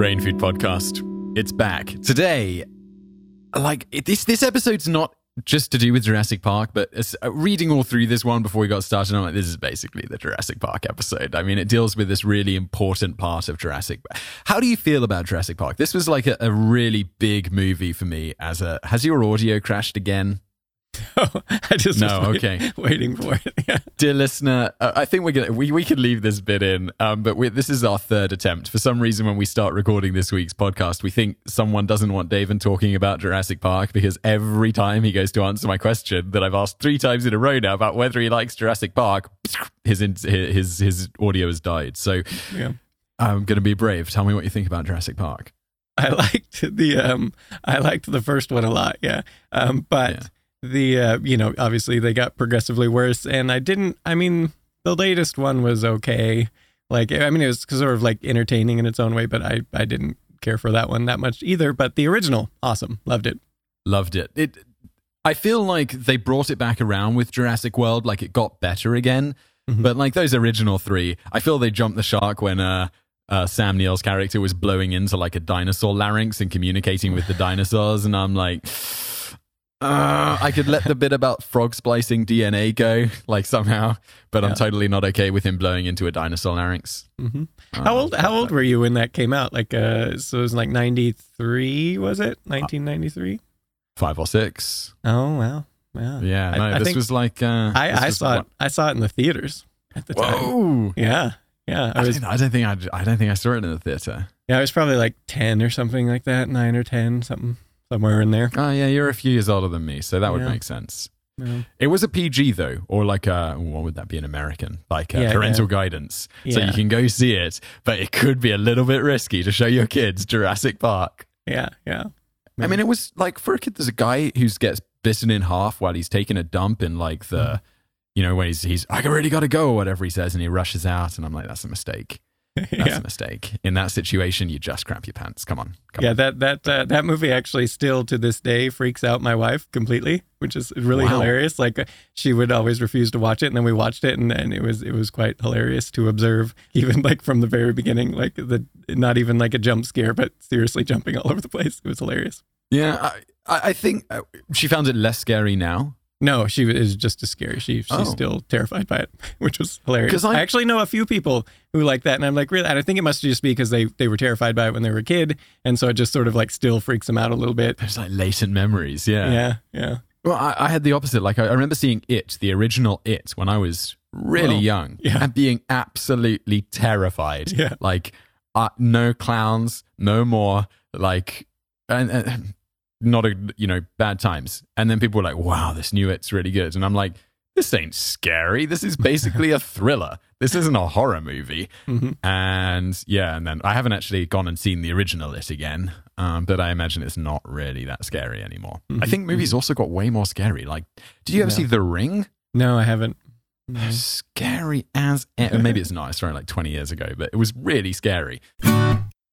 Brain Food Podcast. It's back. Today, like this this episode's not just to do with Jurassic Park, but uh, reading all through this one before we got started, I'm like, this is basically the Jurassic Park episode. I mean, it deals with this really important part of Jurassic. How do you feel about Jurassic Park? This was like a, a really big movie for me. As a has your audio crashed again? I just No, was okay. waiting for it. Yeah. Dear listener, uh, I think we're gonna we, we could leave this bit in, um, but we, this is our third attempt. For some reason, when we start recording this week's podcast, we think someone doesn't want Daven talking about Jurassic Park because every time he goes to answer my question that I've asked three times in a row now about whether he likes Jurassic Park, his in- his his audio has died. So yeah. I'm gonna be brave. Tell me what you think about Jurassic Park. I liked the um I liked the first one a lot, yeah. Um but Yeah. The uh you know, obviously they got progressively worse and I didn't I mean the latest one was okay. Like I mean it was sort of like entertaining in its own way, but I I didn't care for that one that much either, but the original awesome. Loved it. Loved it. It. I feel like they brought it back around with Jurassic World. Like it got better again. Mhm. But like those original three, I feel they jumped the shark when uh, uh, Sam Neill's character was blowing into like a dinosaur larynx and communicating with the dinosaurs, and I'm like. Uh, I could let the bit about frog splicing DNA go, like somehow, but I'm totally not okay with him blowing into a dinosaur larynx. Mhm. Uh, How old how old were you when that came out? Like uh so it was like 93 was it? 1993? Five or six. Oh wow. Wow. Yeah, no, I this was like. Uh, I, I was saw what- it. I saw it in the theaters at the time. Whoa! Yeah, yeah. I I, was don't, I don't think I. I don't think I saw it in the theater. yeah. I was probably like ten or something like that, nine or ten, something somewhere in there. Oh yeah, you're a few years older than me, so that would Yeah. make sense. Yeah. It was a PG though, or like a what would that be in American? Like a Yeah, parental guidance, so Yeah. you can go see it, but it could be a little bit risky to show your kids Jurassic Park. Yeah, yeah. I mean, it was like for a kid. There's a guy who gets bitten in half while he's taking a dump in like the, Mm-hmm. you know, when he's he's I really got to go or whatever he says, and he rushes out, and I'm like, that's a mistake. That's yeah. a mistake. In that situation, you just crap your pants. Come on, come Yeah, on. that that uh, that movie actually still to this day freaks out my wife completely, which is really Wow. hilarious. Like uh, she would always refuse to watch it, and then we watched it, and then it was it was quite hilarious to observe, even like from the very beginning, like the not even like a jump scare, but seriously jumping all over the place. It was hilarious. Yeah, I, I I think uh, she found it less scary now. No, she is just as scary. She she's Oh. still terrified by it, which was hilarious. 'Cause I- I actually know a few people who like that, and I'm like, really? And I think it must just be because they they were terrified by it when they were a kid, and so it just sort of like still freaks them out a little bit. There's like latent memories. Yeah. Yeah, yeah. Well, I, I had the opposite. Like I, I remember seeing it, the original It, when I was really Oh, young, yeah. and being absolutely terrified. Yeah. Like uh, no clowns, no more. Like and, and not a you know bad times. And then people were like, "Wow, this new It's really good," and I'm like. This ain't scary. This is basically a thriller. This isn't a horror movie. Mhm. And yeah, and then I haven't actually gone and seen the original It again, um, but I imagine it's not really that scary anymore. I think movies also got way more scary. Like, did you ever see The Ring? No, I haven't. No. Scary as maybe it's not. It's from like twenty years ago, but it was really scary.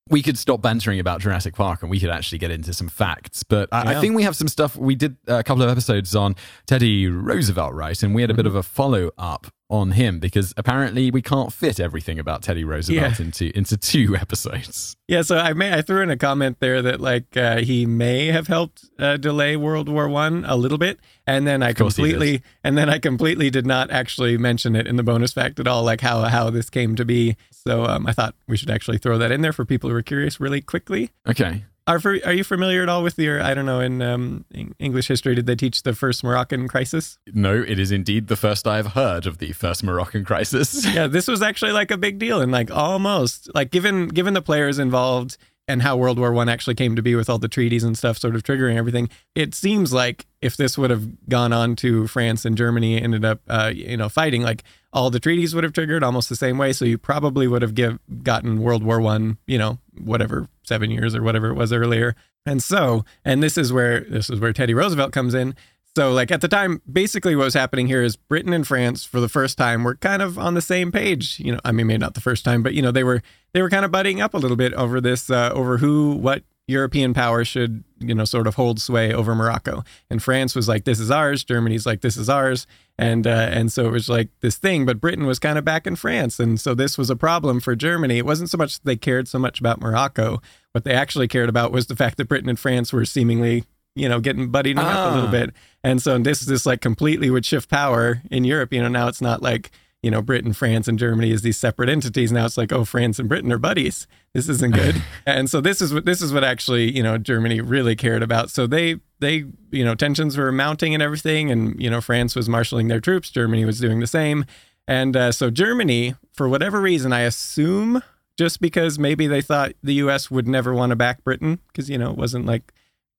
We could stop bantering about Jurassic Park and we could actually get into some facts. But I, I think we have some stuff. We did a couple of episodes on Teddy Roosevelt, right? And we had a bit Mm-hmm. of a follow up on him because apparently we can't fit everything about Teddy Roosevelt Yeah. into into two episodes. Yeah, so I may I threw in a comment there that like uh, he may have helped uh, delay World War One a little bit, and then I course he did. completely and then I completely did not actually mention it in the bonus fact at all, like how how this came to be. So um, I thought we should actually throw that in there for people who are curious, really quickly. Okay. Are for, are you familiar at all with your I don't know in um, English history did they teach the first Moroccan crisis? No, it is indeed the first I have heard of the first Moroccan crisis. yeah, this was actually like a big deal and like almost like given given the players involved and how World War One actually came to be with all the treaties and stuff sort of triggering everything. It seems like if this would have gone on to France and Germany ended up uh, you know fighting like all the treaties would have triggered almost the same way. So you probably would have give, gotten World War One, you know, whatever seven years or whatever it was earlier. And so, and this is where this is where Teddy Roosevelt comes in. So, like at the time, basically what was happening here is Britain and France, for the first time, were kind of on the same page. You know, I mean, maybe not the first time, but you know, they were they were kind of buddying up a little bit over this, uh, over who, what, European power should, you know, sort of hold sway over Morocco. And France was like, this is ours. Germany's like, this is ours. And uh, and so it was like this thing. But Britain was kind of back in France, and so this was a problem for Germany. It wasn't so much that they cared so much about Morocco. What they actually cared about was the fact that Britain and France were seemingly you know, getting buddied up a little Ah. bit. And so this this like completely would shift power in Europe. You know, now it's not like, you know, Britain, France, and Germany as these separate entities. Now it's like, oh, France and Britain are buddies. This isn't good. and so this is what this is what actually, you know, Germany really cared about. So they they, you know, tensions were mounting and everything. And, you know, France was marshaling their troops. Germany was doing the same. And uh, so Germany, for whatever reason, I assume just because maybe they thought the US would never want to back Britain, because, you know, it wasn't like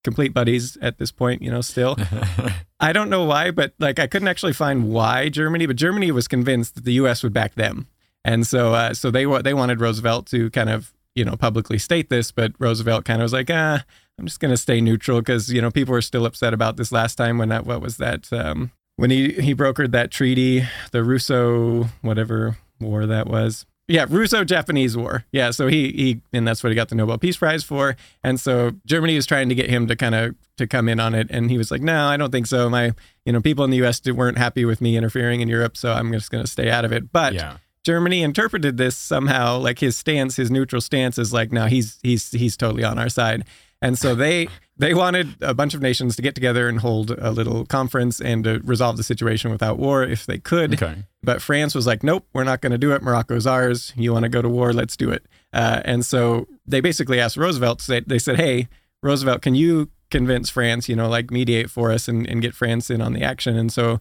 complete buddies at this point, you know, still. I don't know why, but like I couldn't actually find why Germany, but Germany was convinced that the US would back them. And so uh, so they they wanted Roosevelt to kind of, you know, publicly state this, but Roosevelt kind of was like, "Ah, I'm just going to stay neutral because, you know, people were still upset about this last time when that what was that um when he he brokered that treaty, the Russo whatever war that was. Yeah, Russo-Japanese War. Yeah, so he he and that's what he got the Nobel Peace Prize for. And so Germany was trying to get him to kind of to come in on it, and he was like, "No, I don't think so. My you know people in the U.S. weren't happy with me interfering in Europe, so I'm just going to stay out of it." But yeah. Germany interpreted this somehow like his stance, his neutral stance is like, no, he's he's he's totally on our side. And so they they wanted a bunch of nations to get together and hold a little conference and to resolve the situation without war if they could. Okay. But France was like, nope, we're not going to do it. Morocco's ours. You want to go to war? Let's do it. Uh, and so they basically asked Roosevelt, they, they said, hey, Roosevelt, can you convince France, you know, like mediate for us and, and get France in on the action? And so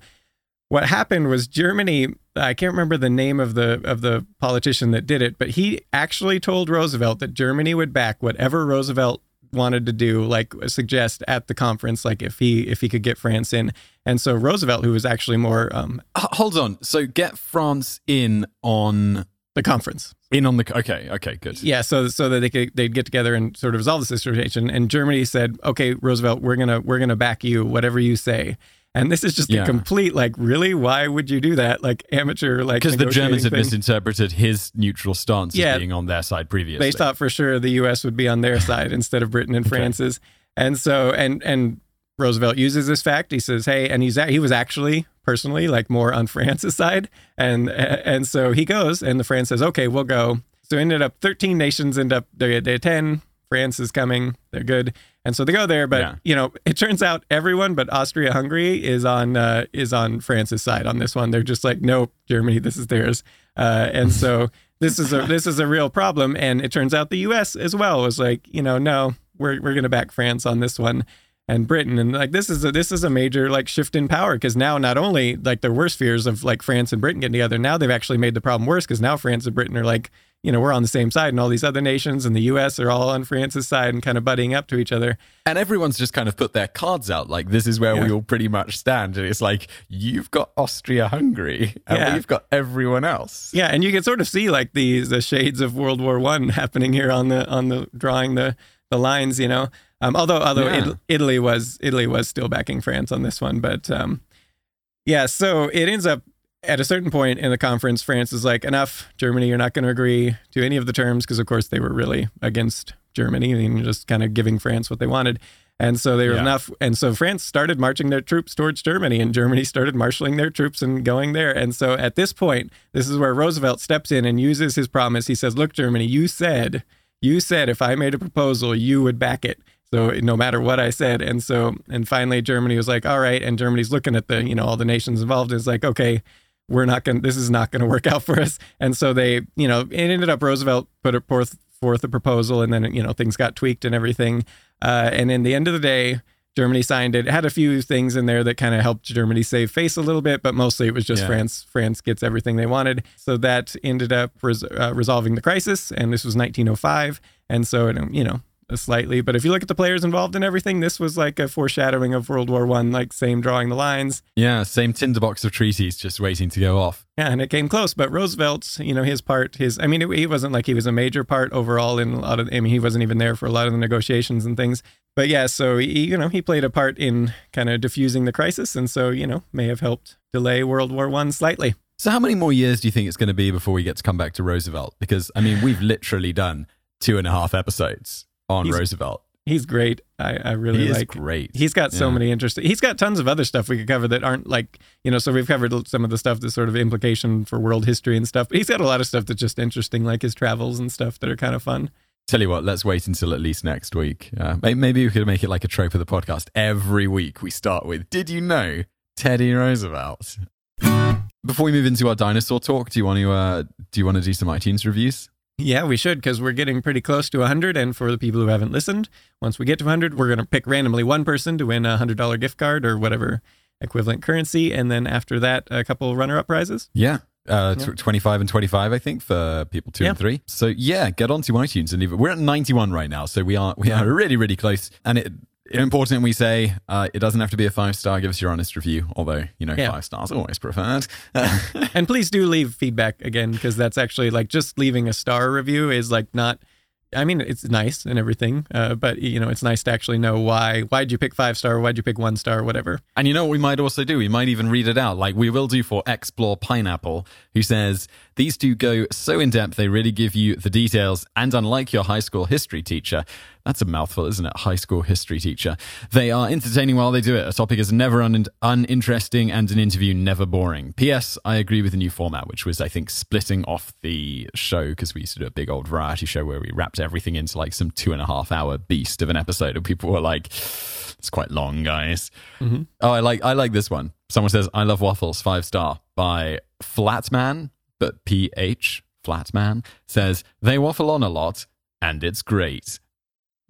what happened was Germany, I can't remember the name of the of the politician that did it, but he actually told Roosevelt that Germany would back whatever Roosevelt wanted to do like suggest at the conference like if he if he could get France in and so Roosevelt who was actually more um hold on. So get France in on the conference in on the okay. Okay. Good. Yeah, so so that they could they'd get together and sort of resolve the situation. And Germany said, "Okay, Roosevelt, we're gonna we're gonna back you, whatever you say." And this is just Yeah. a complete like, really? Why would you do that? Like amateur, like Because the Germans had thing. misinterpreted his neutral stance Yeah. as being on their side previously. They thought for sure the U.S. would be on their side instead of Britain and Okay. France's. And so and and Roosevelt uses this fact. He says, "Hey," and he's he was actually personally like more on France's side, and and so he goes, and the France says, "Okay, we'll go." So ended up 13 nations end up they they attend. France is coming. They're good, and so they go there. But Yeah. you know, it turns out everyone but Austria Hungary is on uh, is on France's side on this one. They're just like, nope, Germany, this is theirs, uh, and so this is a this is a real problem. And it turns out the U.S. as well was like, you know, no, we're we're gonna back France on this one and Britain and like this is a this is a major like shift in power because now not only like their worst fears of like France and Britain getting together now they've actually made the problem worse because now France and Britain are like you know we're on the same side and all these other nations and the U.S. are all on France's side and kind of buddying up to each other and everyone's just kind of put their cards out. Like this is where we all pretty much stand. And it's like you've got Austria-Hungary, and Yeah. we've got everyone else. yeah and you can sort of see like the the shades of World War One happening here on the on the drawing the the lines you know um, although although Yeah. It- Italy was Italy was still backing France on this one but um, yeah so it ends up at a certain point in the conference, France is like, enough, Germany, you're not going to agree to any of the terms because, of course, they were really against Germany and just kind of giving France what they wanted. And so they were Yeah. enough. And so France started marching their troops towards Germany, and Germany started marshaling their troops and going there. And so at this point, this is where Roosevelt steps in and uses his promise. He says, Look, Germany, you said, you said if I made a proposal, you would back it. So no matter what I said, and so and finally Germany was like, all right, and Germany's looking at the you know all the nations involved is like, okay, we're not going. to This is not going to work out for us. And so they, you know, it ended up Roosevelt put forth forth a proposal, and then you know things got tweaked and everything. Uh, and in the end of the day, Germany signed it. It had a few things in there that kind of helped Germany save face a little bit, but mostly it was just Yeah. France. France gets everything they wanted. So that ended up res- uh, resolving the crisis, and this was 1905. And so, it, you know, slightly. But if you look at the players involved in everything, this was like a foreshadowing of World War One, like same drawing the lines. Yeah, same tinderbox of treaties just waiting to go off. Yeah, and it came close. But Roosevelt's, you know, his part, his, I mean, it, it wasn't like he was a major part overall in a lot of, I mean, he wasn't even there for a lot of the negotiations and things. But yeah, so he, you know, he played a part in kind of diffusing the crisis. And so, you know, may have helped delay World War One slightly. So, how many more years do you think it's going to be before we get to come back to Roosevelt? Because, I mean, we've literally done two and a half episodes on He's- Roosevelt. He's great. I, I really He like. great. He's got so Yeah. many interesting. He's got tons of other stuff we could cover that aren't like you know. So we've covered some of the stuff that's sort of implication for world history and stuff. But he's got a lot of stuff that's just interesting, like his travels and stuff that are kind of fun. Tell you what, let's wait until at least next week. Uh, maybe we could make it like a trope of the podcast. Every week we start with, did you know Teddy Roosevelt? Before we move into our dinosaur talk, do you want to uh, do you want to do some iTunes reviews? Yeah, we should because we're getting pretty close to 100. And for the people who haven't listened, once we get to 100, we're going to pick randomly one person to win a $100 gift card or whatever equivalent currency. And then after that, a couple runner up prizes. Yeah. Uh, Yeah. tw 25 and 25, I think, for people two Yeah. and three. So yeah, get onto iTunes and leave it. We're at 91 right now, so we are we are really really close. And it important we say uh, it doesn't have to be a five star. Give us your honest review, although you know Yeah. five stars are always preferred. And please do leave feedback again because that's actually like just leaving a star review is like not. I mean, it's nice and everything, uh, but you know, it's nice to actually know why. Why'd you pick five star? Why'd you pick one star? Whatever. And you know what we might also do? We might even read it out, like we will do for Explore Pineapple, who says, These two go so in depth, they really give you the details. And unlike your high school history teacher, that's a mouthful, isn't it? High school history teacher. They are entertaining while they do it. A topic is never un- uninteresting and an interview never boring. P.S. I agree with the new format, which was, I think, splitting off the show because we used to do a big old variety show where we wrapped everything into like some two and a half hour beast of an episode. And people were like, it's quite long, guys. Mm-hmm. Oh, I like I like this one. Someone says, "I love waffles." Five star by Flatman, but P H Flatman says they waffle on a lot, and it's great.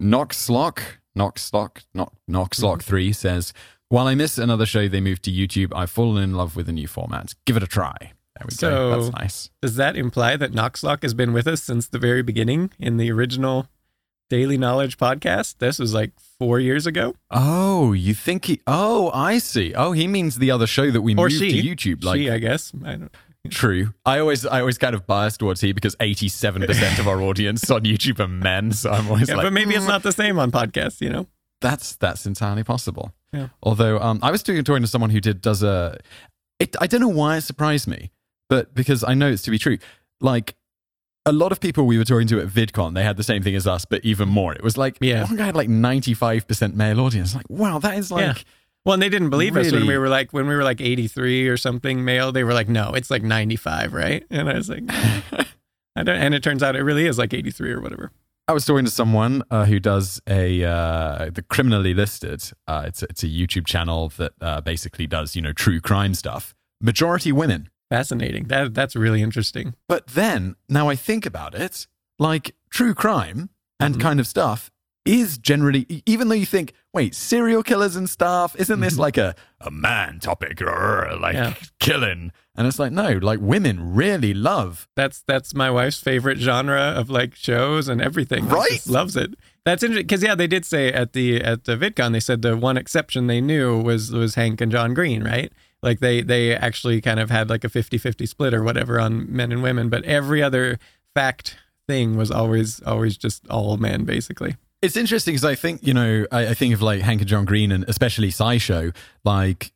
Knoxlock, Knoxlock, Knock Knoxlock mm-hmm. three says, "While I miss another show, they moved to YouTube. I've fallen in love with the new format. Give it a try." There we So- go. That's nice. Does that imply that Knoxlock has been with us since the very beginning in the original Daily Knowledge podcast? This was like four years ago. Oh, you think he? Oh, I see. Oh, he means the other show that we Or moved she. to YouTube. Like she, I guess. I don't, True. I always, I always kind of bias towards he because eighty-seven percent of our audience on YouTube are men. So I'm always yeah, like, but maybe it's "Mm, not the same on podcasts, you know? That's that's entirely possible. Yeah. Although, um, I was doing talking to someone who did does a. It, I don't know why it surprised me, but because I know it's to be true. Like a lot of people we were talking to at VidCon, they had the same thing as us, but even more. It was like, Yeah. one guy had like ninety-five percent male audience. Like, wow, that is like. Yeah. Well, and they didn't believe us when we were like when we were like 83 or something male. They were like, "No, it's like 95, right?" And I was like, "I don't." And it turns out it really is like 83 or whatever. I was talking to someone uh, who does a uh, the criminally listed. Uh, it's a, it's a YouTube channel that uh, basically does you know true crime stuff. Majority women. Fascinating. That that's really interesting. But then now I think about it, like true crime and Mhm. kind of stuff is generally even though you think wait serial killers and stuff isn't this Mhm. like a a man topic or like Yeah. killing and it's like no like women really love That's that's my wife's favorite genre of like shows and everything. Right? loves it. That's interesting because yeah, they did say at the at the VidCon they said the one exception they knew was was Hank and John Green, right? Like they they actually kind of had like a 50-50 split or whatever on men and women, but every other fact thing was always always just all men basically. It's interesting because I think you know I, I think of like Hank and John Green and especially SciShow like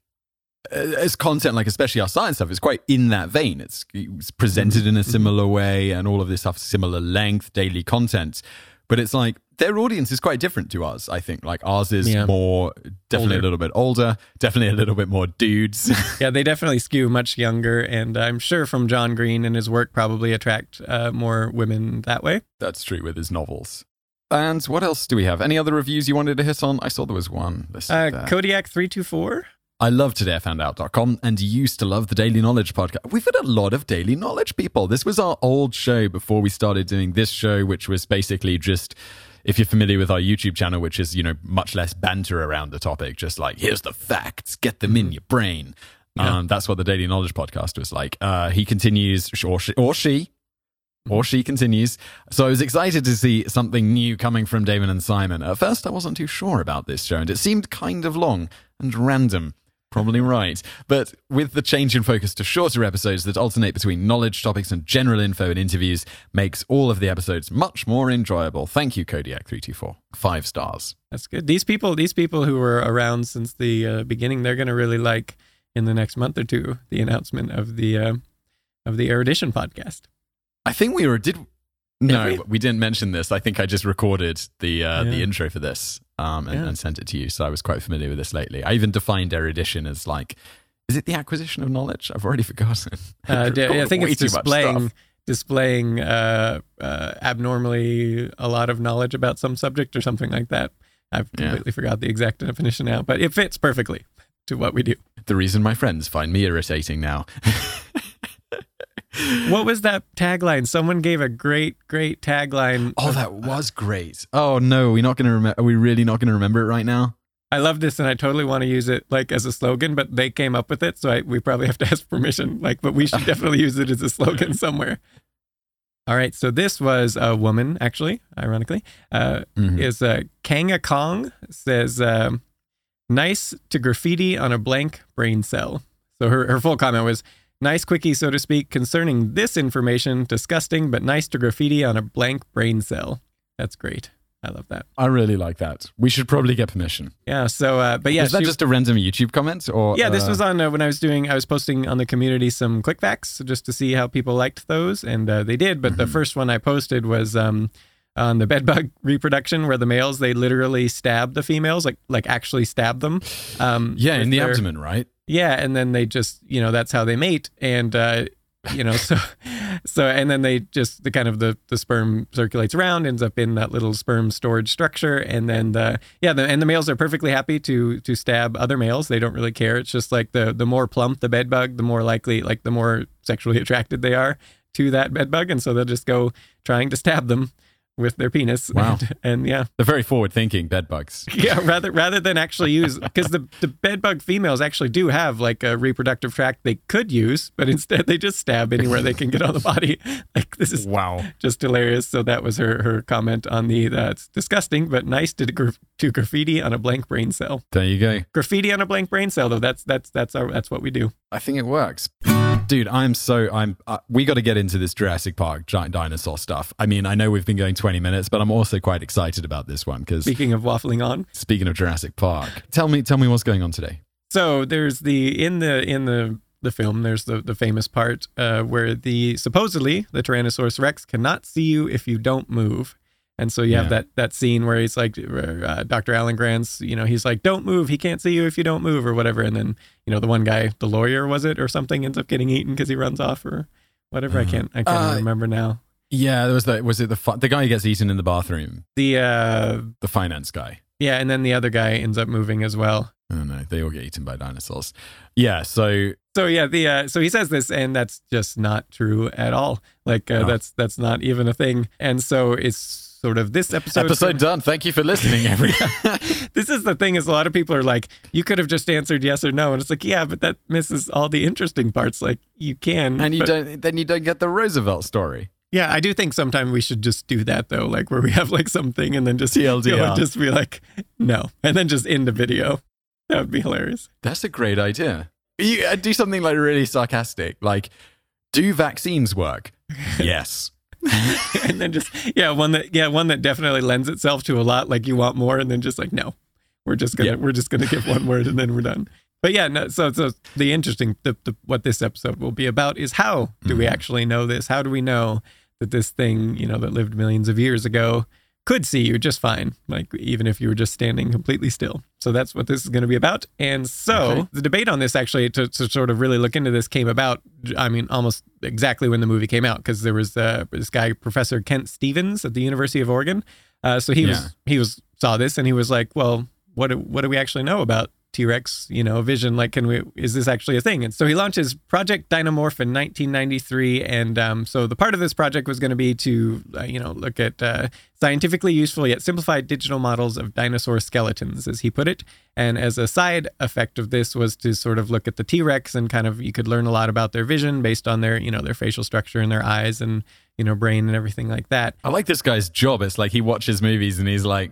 uh, as content like especially our science stuff is quite in that vein. It's, it's presented in a similar way and all of this stuff similar length daily content, but it's like their audience is quite different to ours. I think like ours is Yeah. more definitely Older. a little bit older, definitely a little bit more dudes. Yeah, they definitely skew much younger, and I'm sure from John Green and his work probably attract uh, more women that way. That's true with his novels. And what else do we have? Any other reviews you wanted to hit on? I saw there was one. Uh. Kodiak three two four. I love todayIfoundout.com and used to love the Daily Knowledge podcast. We've had a lot of Daily Knowledge people. This was our old show before we started doing this show, which was basically just, if you're familiar with our YouTube channel, which is, you know, much less banter around the topic, just like, here's the facts, get them in your brain. Yeah. Um, that's what the Daily Knowledge podcast was like. Uh, he continues, or she, or she, or she continues. So I was excited to see something new coming from Daven and Simon. At first, I wasn't too sure about this show, and it seemed kind of long and random. Probably right. But with the change in focus to shorter episodes that alternate between knowledge topics and general info and interviews, makes all of the episodes much more enjoyable. Thank you, Kodiak324. Five stars. That's good. These people, these people who were around since the uh, beginning, they're going to really like in the next month or two the announcement of the uh, of the Erudition podcast. I think we were, did, No, we? we didn't mention this. I think I just recorded the uh, the intro for this um, and, Yeah. and sent it to you. So I was quite familiar with this lately. I even defined erudition as like, is it the acquisition of knowledge? I've already forgotten. Uh, d- I think it's displaying displaying uh, uh, abnormally a lot of knowledge about some subject or something like that. I've Yeah. completely forgot the exact definition now, but it fits perfectly to what we do. The reason my friends find me irritating now. What was that tagline? Someone gave a great, great tagline. oh, that was great. Oh no, we're not to remember. Are we really not going to remember it right now? I love this, and I totally want to use it like as a slogan, but they came up with it, so I, we probably have to ask permission. Like, but we should definitely use it as a slogan somewhere. All right, so this was a woman, actually, ironically, uh, Mhm. is uh, Kanga Kong says, um, "Nice to graffiti on a blank brain cell." So her her full comment was. Nice quickie, so to speak, concerning this information. Disgusting, but nice to graffiti on a blank brain cell. That's great. I love that. I really like that. We should probably get permission. Yeah. So, uh, but yeah, is that she- just a random YouTube comment or? yeah, this uh, was on uh, when I was doing. I was posting on the community some quick facts just to see how people liked those, and uh, they did. But the Mhm. first one I posted was um, on the bedbug reproduction, where the males they literally stab the females, like like actually stab them. Um, Yeah, in the their- abdomen, right? Yeah, and then they just you know that's how they mate, and uh, you know so so and then they just the kind of the the sperm circulates around, ends up in that little sperm storage structure, and then the yeah the, and the males are perfectly happy to to stab other males. They don't really care. It's just like the the more plump the bed bug, the more likely like the more sexually attracted they are to that bed bug, and so they'll just go trying to stab them with their penis. Wow. And, and yeah, They're very forward-thinking bedbugs. yeah, rather rather than actually use because the the bedbug females actually do have like a reproductive tract they could use, but instead they just stab anywhere they can get on the body. Like this is Wow. just hilarious. So that was her her comment on the that's disgusting but nice to gra- to graffiti on a blank brain cell. There you go. Graffiti on a blank brain cell though. That's that's that's our that's what we do. I think it works. Dude, I'm so I'm. Uh, we got to get into this Jurassic Park giant dinosaur stuff. I mean, I know we've been going 20 minutes, but I'm also quite excited about this one because Speaking of waffling on, speaking of Jurassic Park, tell me, tell me what's going on today. So there's the in the in the the film there's the the famous part uh, where the supposedly the Tyrannosaurus Rex cannot see you if you don't move. And so you have that that scene where he's like uh, Dr. Alan Grant's, you know, he's like don't move, he can't see you if you don't move or whatever and then, you know, the one guy, the lawyer was it or something ends up getting eaten cuz he runs off or whatever. I can't I can't Uh, remember now. Yeah, there was the was it the the guy who gets eaten in the bathroom, The uh the finance guy. yeah, and then the other guy ends up moving as well. I don't know. They all get eaten by dinosaurs. Yeah. So So yeah, the uh, so he says this, and that's just not true at all. Like uh, No. that's that's not even a thing. And so it's sort of this episode. episode done. Thank you for listening, everyone. this is the thing is a lot of people are like, you could have just answered yes or no, and it's like, yeah, but that misses all the interesting parts. Like you can, and you but- don't. Then you don't get the Roosevelt story. Yeah, I do think sometime we should just do that though, like where we have like something and then just TLDR. you know, just be like, no, and then just end the video. That would be hilarious. That's a great idea. You uh, do something like really sarcastic, like, "Do vaccines work?" yes. and then just yeah, one that yeah, one that definitely lends itself to a lot. Like you want more, and then just like no, we're just gonna Yeah. we're just gonna give one word and then we're done. But yeah, no, so so the interesting the, the what this episode will be about is how do we Mhm. actually know this? How do we know that this thing you know that lived millions of years ago could see you just fine, like even if you were just standing completely still. So that's what this is going to be about. And so Okay. the debate on this actually to, to sort of really look into this came about. I mean, almost exactly when the movie came out because there was uh, this guy, Professor Kent Stevens at the University of Oregon. Uh, so he Yeah. was he was saw this and he was like, well, what do, what do we actually know about T-Rex, you know, vision. Like, can we? Is this actually a thing? And so he launches Project DinoMorph in 1993, and um, so the part of this project was going to be to, uh, you know, look at uh, scientifically useful yet simplified digital models of dinosaur skeletons, as he put it. And as a side effect of this was to sort of look at the T-Rex and kind of you could learn a lot about their vision based on their, you know, their facial structure and their eyes and you know brain and everything like that. I like this guy's job. It's like he watches movies and he's like,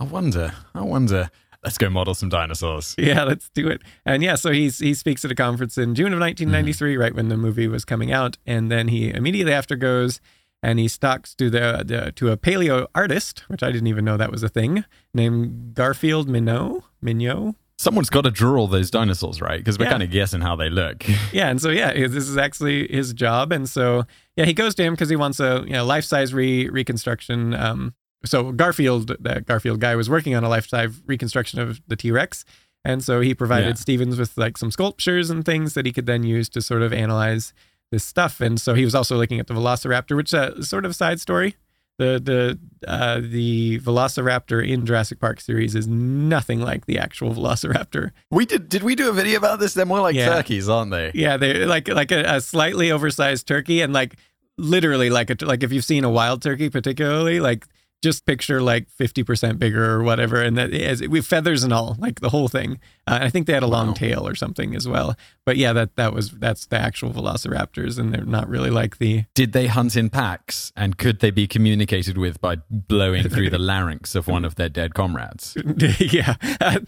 I wonder, I wonder. Let's go model some dinosaurs. Yeah, let's do it. And yeah, so he's he speaks at a conference in June of 1993, right when the movie was coming out, and then he immediately after goes and he stalks to the, the to a paleo artist, which I didn't even know that was a thing, named Garfield Minott. Mignot. Someone's got to draw all those dinosaurs, right? Because we're Yeah. kind of guessing how they look. Yeah, and so yeah, this is actually his job, and so yeah, he goes to him because he wants a you know life size re- reconstruction. Um, so Garfield, that Garfield guy, was working on a life size reconstruction of the T Rex, and so he provided Yeah. Stevens with like some sculptures and things that he could then use to sort of analyze this stuff. And so he was also looking at the Velociraptor, which uh, is sort of a side story. The the uh, the Velociraptor in Jurassic Park series is nothing like the actual Velociraptor. we did. Did we do a video about this? They're more like Yeah. turkeys, aren't they? Yeah, they're like like a, a slightly oversized turkey, and like literally like a like if you've seen a wild turkey, particularly like just picture like fifty percent bigger or whatever, and that is with feathers and all, like the whole thing. Uh, I think they had a long Wow. tail or something as well. But yeah, that that was that's the actual Velociraptors, and they're not really like the Did they hunt in packs, and could they be communicated with by blowing through the larynx of one of their dead comrades? yeah.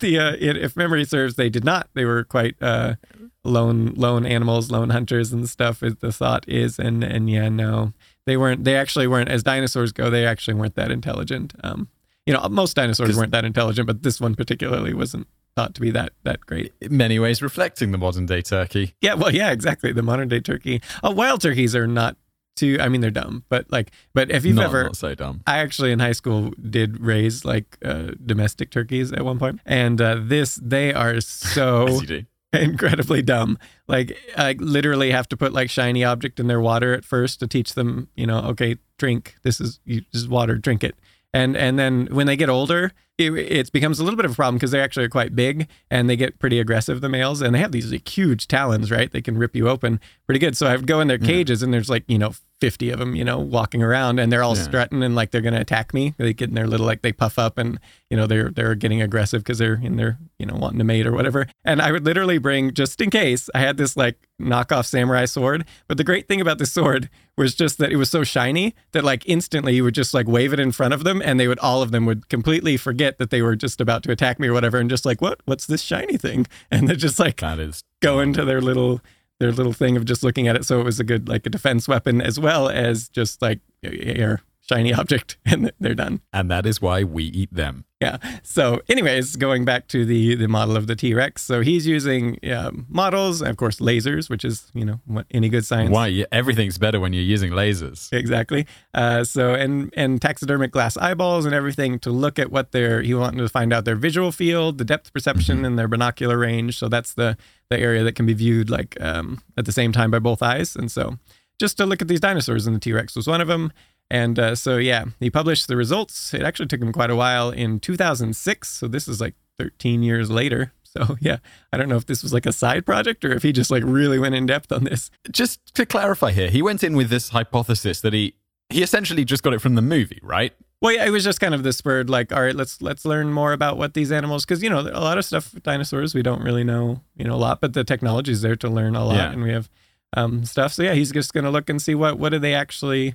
The uh, if memory serves, they did not. They were quite uh, lone lone animals, lone hunters and stuff. Is the thought is, and and yeah, no, they weren't. They actually weren't. As dinosaurs go, they actually weren't that intelligent. Um, you know, most dinosaurs weren't that intelligent, but this one particularly wasn't thought to be that that great. In many ways, reflecting the modern day turkey. Yeah, well, yeah, exactly. The modern day turkey. Oh, wild turkeys are not too. I mean, they're dumb, but like, but if you've not, ever not so dumb. I actually in high school did raise like uh, domestic turkeys at one point, and uh, this they are so As you do. incredibly dumb. Like I literally have to put like shiny object in their water at first to teach them, you know, okay, drink. This is you, this is water, drink it. And and then when they get older, it, it becomes a little bit of a problem because they actually are quite big and they get pretty aggressive. The males and they have these like, huge talons, right? They can rip you open pretty good. So I would go in their cages and there's like you know. 50 of them, you know, walking around and they're all Yeah. strutting and like they're going to attack me. They get in their little, like they puff up and, you know, they're, they're getting aggressive because they're in their, you know, wanting to mate or whatever. And I would literally bring, just in case, I had this like knockoff samurai sword. But the great thing about this sword was just that it was so shiny that like instantly you would just like wave it in front of them and they would, all of them would completely forget that they were just about to attack me or whatever. And just like, what, what's this shiny thing? And they're just like, That is go into their little their little thing of just looking at it so it was a good like a defense weapon as well as just like air shiny object and they're done and that is why we eat them. yeah so anyways going back to the the model of the t-rex so he's using um, models and of course lasers which is you know what any good science Why? Everything's better when you're using lasers. exactly uh, so and and taxidermic glass eyeballs and everything to look at what their he wanted to find out their visual field the depth perception and their binocular range so that's the the area that can be viewed like um, at the same time by both eyes and so just to look at these dinosaurs and the t-rex was one of them and uh, so yeah he published the results it actually took him quite a while in 2006 so this is like 13 years later so yeah i don't know if this was like a side project or if he just like really went in depth on this Just to clarify here, he went in with this hypothesis that he he essentially just got it from the movie, right? Well, yeah, it was just kind of the spurred, like, all right, let's let's learn more about what these animals, because you know, a lot of stuff dinosaurs we don't really know, you know, a lot, but the technology is there to learn a lot, Yeah. and we have um, stuff. So yeah, he's just gonna look and see what what do they actually,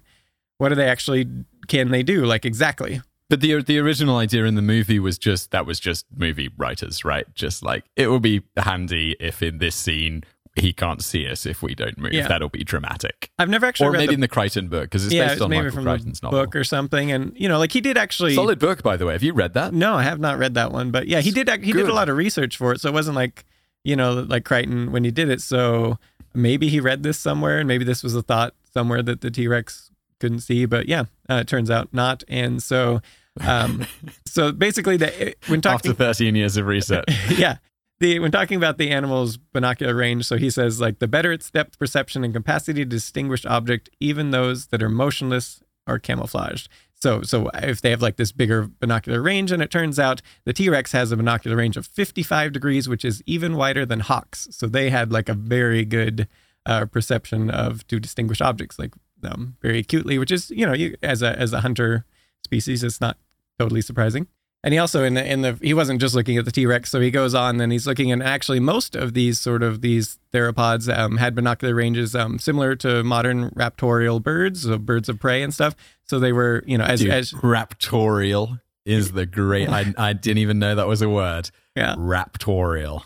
what do they actually can they do, like exactly. But the the original idea in the movie was just that was just movie writers, right? Just like it will be handy if in this scene he can't see us if we don't move. Yeah. That'll be dramatic. I've never actually Or read maybe the, in the Crichton book because it's yeah, based it's on maybe Michael from Crichton's the novel. book or something, and you know, like he did actually. Solid book, by the way. Have you read that? No, I have not read that one, but yeah, he did. He did a lot of research for it, so it wasn't like you know, like Crichton when he did it. So maybe he read this somewhere, and maybe this was a thought somewhere that the T Rex couldn't see. But yeah, uh, it turns out not. And so, um, so basically, the when talking, After 13 years of research. yeah. The, when talking about the animal's binocular range, so he says like the better its depth perception and capacity to distinguish object, even those that are motionless or camouflaged. So so if they have like this bigger binocular range, and it turns out the T Rex has a binocular range of 55 degrees, which is even wider than hawks. So they had like a very good uh, perception of to distinguish objects like um, very acutely, which is you know you, as a as a hunter species, it's not totally surprising. And he also in the in the he wasn't just looking at the T Rex, so he goes on and he's looking and actually most of these sort of these theropods um, had binocular ranges um, similar to modern raptorial birds, so birds of prey and stuff. So they were you know as Dude, as raptorial is the great. I, I didn't even know that was a word. yeah Raptorial.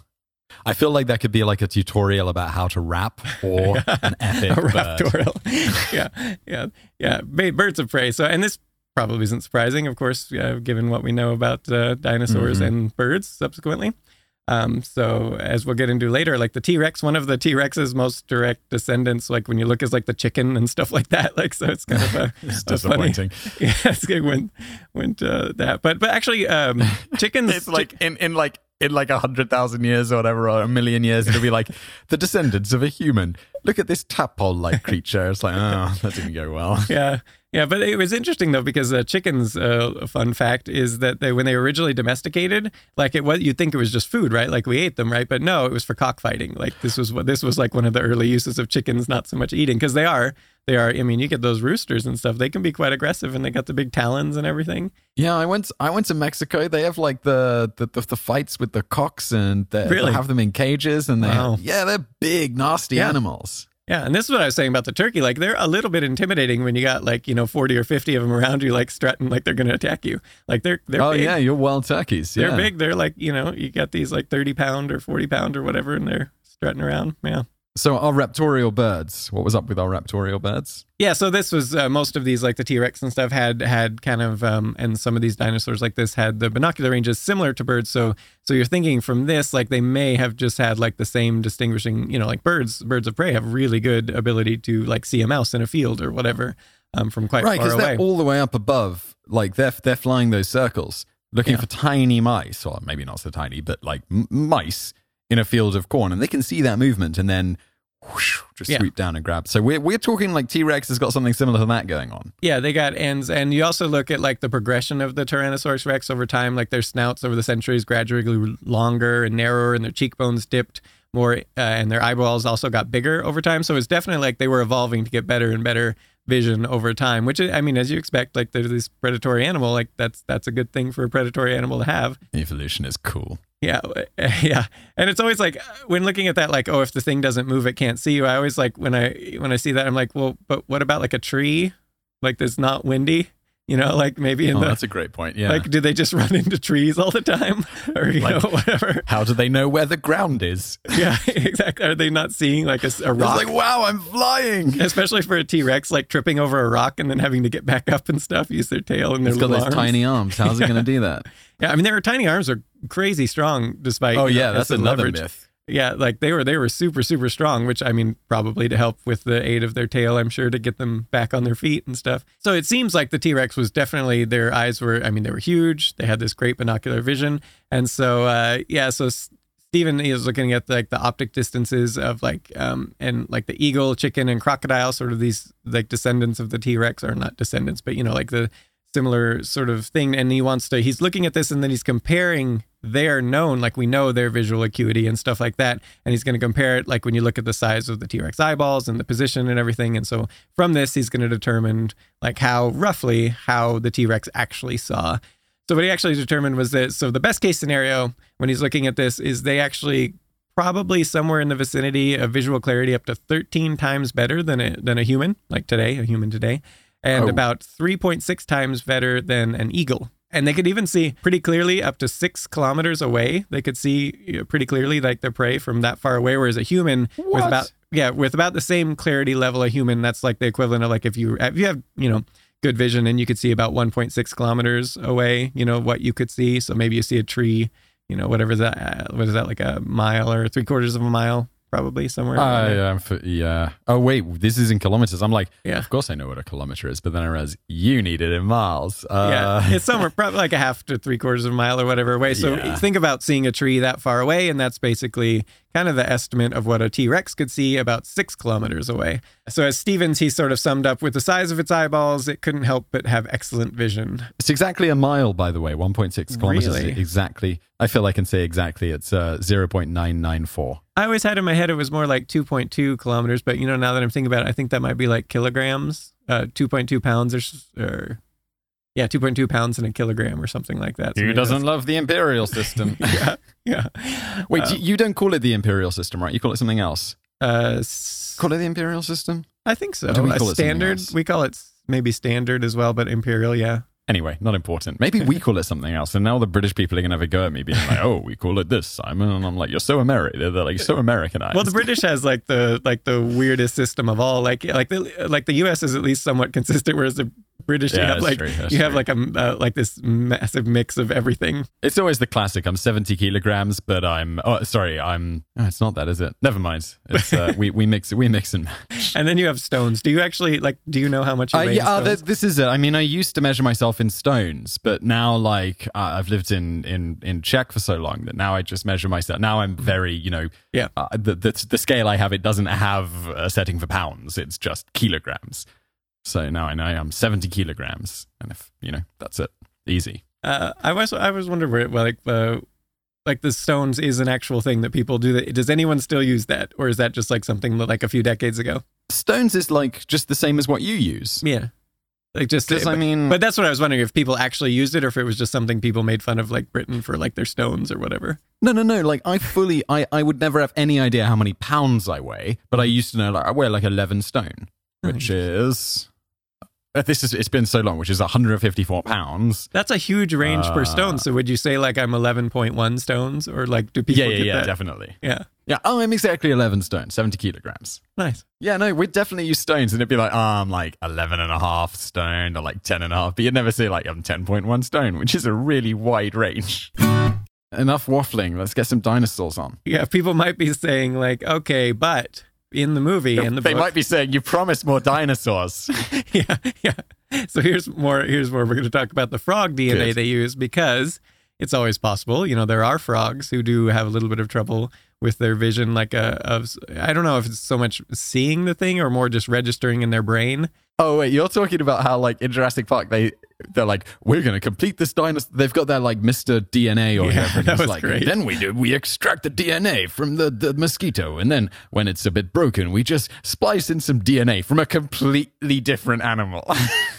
I feel like that could be like a tutorial about how to rap or an epic a raptorial. yeah, yeah, yeah. Birds of prey. So, and this probably isn't surprising, of course, uh, given what we know about uh, dinosaurs Mhm. and birds subsequently. Um, so as we'll get into later, like the T Rex, one of the T Rex's most direct descendants, like when you look is like the chicken and stuff like that. Like so, it's kind of a, It's a funny. disappointing. Yeah, it's good when went uh, that, but but actually, um, chickens. It's like in, in like in like a hundred thousand years or whatever, or a million years, it'll be like the descendants of a human. Look at this tadpole-like creature. It's like, oh, that didn't go well. yeah yeah but it was interesting though because uh, chickens uh, a fun fact is that they when they were originally domesticated like it was you'd think it was just food right like we ate them right but no it was for cockfighting like this was what this was like one of the early uses of chickens not so much eating because they are they are i mean you get those roosters and stuff they can be quite aggressive and they got the big talons and everything Yeah, I went. I went to Mexico. They have like the the, the, the fights with the cocks, and they Really? they have them in cages, and they Wow. yeah, they're big, nasty Yeah. animals. Yeah and this is what i was saying about the turkey. Like they're a little bit intimidating when you got like you know 40 or 50 of them around you like strutting like they're going to attack you. Like they're they're oh big. yeah, you're wild turkeys. they're big. They're like you know you got these like 30 pound or 40 pound or whatever and they're strutting around. Yeah So our raptorial birds. What was up with our raptorial birds? Yeah, so this was uh, most of these, like the T Rex and stuff, had had kind of, um, and some of these dinosaurs like this had the binocular ranges similar to birds. So, so you're thinking from this, like they may have just had like the same distinguishing, you know, like birds, birds of prey have really good ability to like see a mouse in a field or whatever um, from quite far away. Right, far because away. they're all the way up above. Like they're they're flying those circles, looking Yeah. for tiny mice, or maybe not so tiny, but like m- mice in a field of corn, and they can see that movement, and then whoosh, just Yeah. swoop down and grab. So we're we're talking like T Rex has got something similar to that going on. Yeah, they got ends, and you also look at like the progression of the Tyrannosaurus Rex over time. Like their snouts over the centuries gradually longer and narrower, and their cheekbones dipped more, uh, and their eyeballs also got bigger over time. So it's definitely like they were evolving to get better and better vision over time. Which I mean, as you expect, like they're this predatory animal. Like that's that's a good thing for a predatory animal to have. Evolution is cool. Yeah, yeah, and it's always like when looking at that, like, oh, if the thing doesn't move, it can't see you. I always like when I when I see that, I'm like, well, but what about like a tree, like that's not windy, you know, like maybe in Oh, the that's a great point. Yeah. like, do they just run into trees all the time, or you Like- know, whatever? How do they know where the ground is? Yeah, exactly. Are they not seeing like a, s- a It's rock? like, wow, I'm flying. Especially for a T Rex, like tripping over a rock and then having to get back up and stuff, use their tail and their It's got little those arms. tiny arms. How's it going to do that? Yeah, I mean, their tiny arms are crazy strong, despite. Oh you know, yeah, that's acid another leverage. myth. Yeah, like they were they were super super strong, which I mean probably to help with the aid of their tail, I'm sure to get them back on their feet and stuff. So it seems like the T-Rex was definitely their eyes were I mean they were huge. They had this great binocular vision. And so uh yeah, so Stephen is looking at like the optic distances of like um and like the eagle, chicken and crocodile sort of these like descendants of the T-Rex are not descendants, but you know like the similar sort of thing and he wants to he's looking at this and then he's comparing their known like we know their visual acuity and stuff like that and he's going to compare it like when you look at the size of the T-Rex eyeballs and the position and everything and so from this he's going to determine like how roughly how the T-Rex actually saw so what he actually determined was that so the best case scenario when he's looking at this is they actually probably somewhere in the vicinity of visual clarity up to 13 times better than a, than a human like today a human today and Oh. about 3.6 times better than an eagle and they could even see pretty clearly up to six kilometers away. They could see pretty clearly like their prey from that far away whereas a human with What? about yeah with about the same clarity level a human that's like the equivalent of like if you if you have you know good vision and you could see about 1.6 kilometers away you know what you could see. So maybe you see a tree you know whatever that uh, what is that like a mile or three quarters of a mile probably somewhere Uh, yeah, yeah. Oh wait, this is in kilometers. I'm like, Yeah. Of course I know what a kilometer is, but then I realize you need it in miles. Uh, yeah, it's somewhere probably like a half to three quarters of a mile or whatever away. So Yeah. think about seeing a tree that far away, and that's basically kind of the estimate of what a T Rex could see about six kilometers away. So as Stevens, he sort of summed up with the size of its eyeballs, it couldn't help but have excellent vision. It's exactly a mile, by the way. 1.6 kilometers. Really? Exactly. I feel I can say exactly. It's uh, 0.994. I always had in my head it was more like 2.2 kilometers, but you know, now that I'm thinking about it, I think that might be like kilograms, uh, 2.2 pounds or, or yeah, 2.2 pounds in a kilogram or something like that. So Who doesn't love the imperial system? yeah, yeah. Wait, Uh, you- don't call it the imperial system, right? You call it something else. uh, s- Call it the imperial system? I think so. We call it standard. We call it maybe standard as well, but imperial, yeah. Anyway, not important. Maybe we call it something else. And now the British people are going to have a go at me being like, oh, we call it this, Simon. And I'm like, you're so American. They're like, you're so Americanized. Well, the British has like the like the weirdest system of all. Like like the like the U.S. is at least somewhat consistent, whereas the British. you have like true, you have like a uh, like this massive mix of everything. It's always the classic. I'm 70 kilograms, but I'm. Oh, sorry. I'm. Oh, it's not that, is it? Never mind. It's uh, we we mix we mix and match. And then you have stones. Do you actually like? Do you know how much you Uh, weigh? yeah, uh, th- this is it. I mean, I used to measure myself in stones, but now, like, uh, I've lived in in in Czech for so long that now I just measure myself. Now I'm very, you know, Yeah. Uh, the, the the scale I have it doesn't have a setting for pounds. It's just kilograms. So now I know I'm 70 kilograms, and if you know, that's it. Easy. Uh, I was I was wondering where like uh, like the stones is an actual thing that people do. That does anyone still use that, or is that just like something that, like a few decades ago? Stones is like just the same as what you use. Yeah, like just Because I mean, but that's what I was wondering if people actually used it, or if it was just something people made fun of, like Britain for like their stones or whatever. No, no, no. Like I fully, I, I would never have any idea how many pounds I weigh, but I used to know like I weigh like eleven stone, which is. Uh, This is it's been so long, which is 154 pounds. That's a huge range per Uh, stone. So would you say like I'm 11.1 stones, or like do people Yeah, yeah, get yeah, that? definitely. Yeah, Yeah, oh, I'm exactly 11 stones, 70 kilograms. nice. Yeah, no, we'd definitely use stones, and it'd be like, oh, I'm like 11 and a half stone, or like 10 and a half, but you'd never say like I'm 10.1 stone, which is a really wide range. Enough waffling. Let's get some dinosaurs on. Yeah, people might be saying like, okay, but in the movie and the they book, might be saying, you promised more dinosaurs. yeah, yeah. So here's more. Here's where we're going to talk about the frog DNA Good. they use because it's always possible. You know, there are frogs who do have a little bit of trouble with their vision. Like a, of, I don't know if it's so much seeing the thing or more just registering in their brain. Oh wait, you're talking about how like in Jurassic Park they they're like we're gonna complete this dinosaur. They've got their like Mister DNA or Yeah, whatever. that was like, great. Then we do we extract the DNA from the the mosquito, and then when it's a bit broken, we just splice in some DNA from a completely different animal.